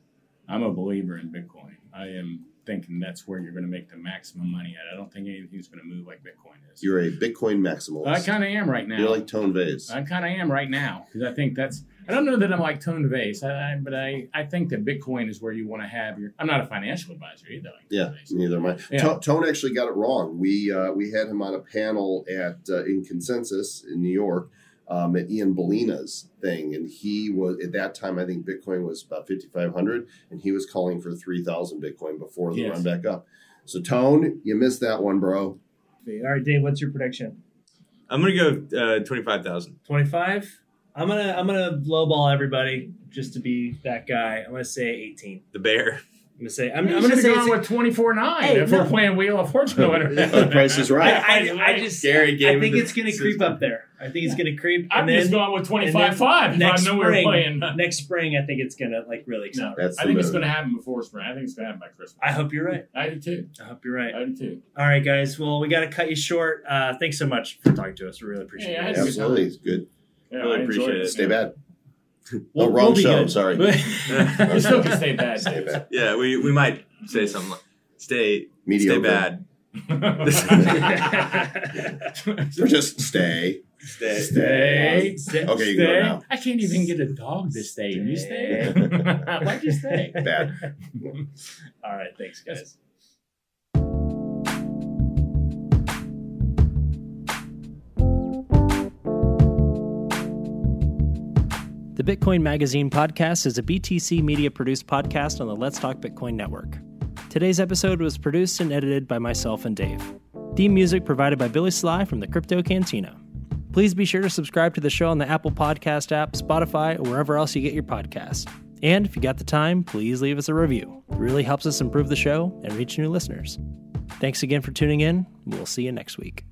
S3: I'm a believer in Bitcoin. I am thinking that's where you're going to make the maximum money at. I don't think anything's going to move like Bitcoin is.
S4: You're a Bitcoin maximalist.
S3: I kind of am right now.
S4: You're like Tone Vays.
S3: I kind of am right now because I think that's. I don't know that I'm like Tone Vays, I, I, but I, I think that Bitcoin is where you want to have your. I'm not a financial advisor either. Like
S4: Yeah,
S3: Vays.
S4: neither am I.
S3: Yeah.
S4: To- Tone actually got it wrong. We uh, we had him on a panel at uh, in Consensus in New York um, at Ian Balina's thing, and he was at that time I think Bitcoin was about fifty five hundred, and he was calling for three thousand Bitcoin before the
S3: Yes.
S4: run back up. So Tone, you missed that one, bro.
S5: All right, Dave, what's your prediction?
S2: I'm gonna go uh, twenty five thousand.
S5: 25? I'm gonna I'm gonna lowball everybody just to be that guy. I'm gonna say 18.
S2: The bear.
S5: I'm gonna say I'm,
S3: You
S5: I'm gonna
S3: should've
S5: say
S3: gone with twenty four nine
S5: Hey,
S3: if
S5: no.
S3: we're playing Wheel of Fortune or whatever.
S4: The price is right.
S5: I, I, I just
S2: Gary gave
S5: I think it's gonna creep up there. I think it's gonna creep.
S3: I'm
S5: and
S3: just
S5: then
S3: going with twenty
S5: and then
S3: five five. I
S5: next
S3: know we were
S5: spring,
S3: playing.
S5: next spring, I think it's gonna like really
S3: No,
S5: accelerate.
S4: That's
S3: I
S4: the
S3: think it's going to happen before spring. I think it's going to happen by Christmas.
S5: I hope you're right.
S3: I do too.
S5: I hope you're right.
S3: I do too.
S5: All right, guys. Well, we got to cut you short. Uh, thanks so much for talking to us. We really appreciate
S3: Yeah,
S5: it.
S3: had a good
S4: Absolutely, it's good.
S3: Yeah,
S2: Really
S3: I
S2: appreciate it.
S4: Stay bad.
S5: We'll-
S4: oh, wrong
S5: we'll
S4: show.
S5: good.
S4: Sorry.
S3: You still can stay bad.
S4: Stay bad.
S2: Yeah, we, we might say something like stay
S4: Mediocre.
S2: stay bad.
S4: Or just stay.
S2: Stay.
S3: Stay.
S5: Stay-
S4: Okay, you can go now.
S3: I can't even get a dog to stay. You stay. Why'd you stay?
S4: Bad.
S5: All right. Thanks, guys.
S6: The Bitcoin Magazine podcast is a BTC media produced podcast on the Let's Talk Bitcoin network. Today's episode was produced and edited by myself and Dave. Theme music provided by Billy Sly from the Crypto Cantina. Please be sure to subscribe to the show on the Apple Podcast app, Spotify, or wherever else you get your podcasts. And if you got the time, please leave us a review. It really helps us improve the show and reach new listeners. Thanks again for tuning in. We'll see you next week.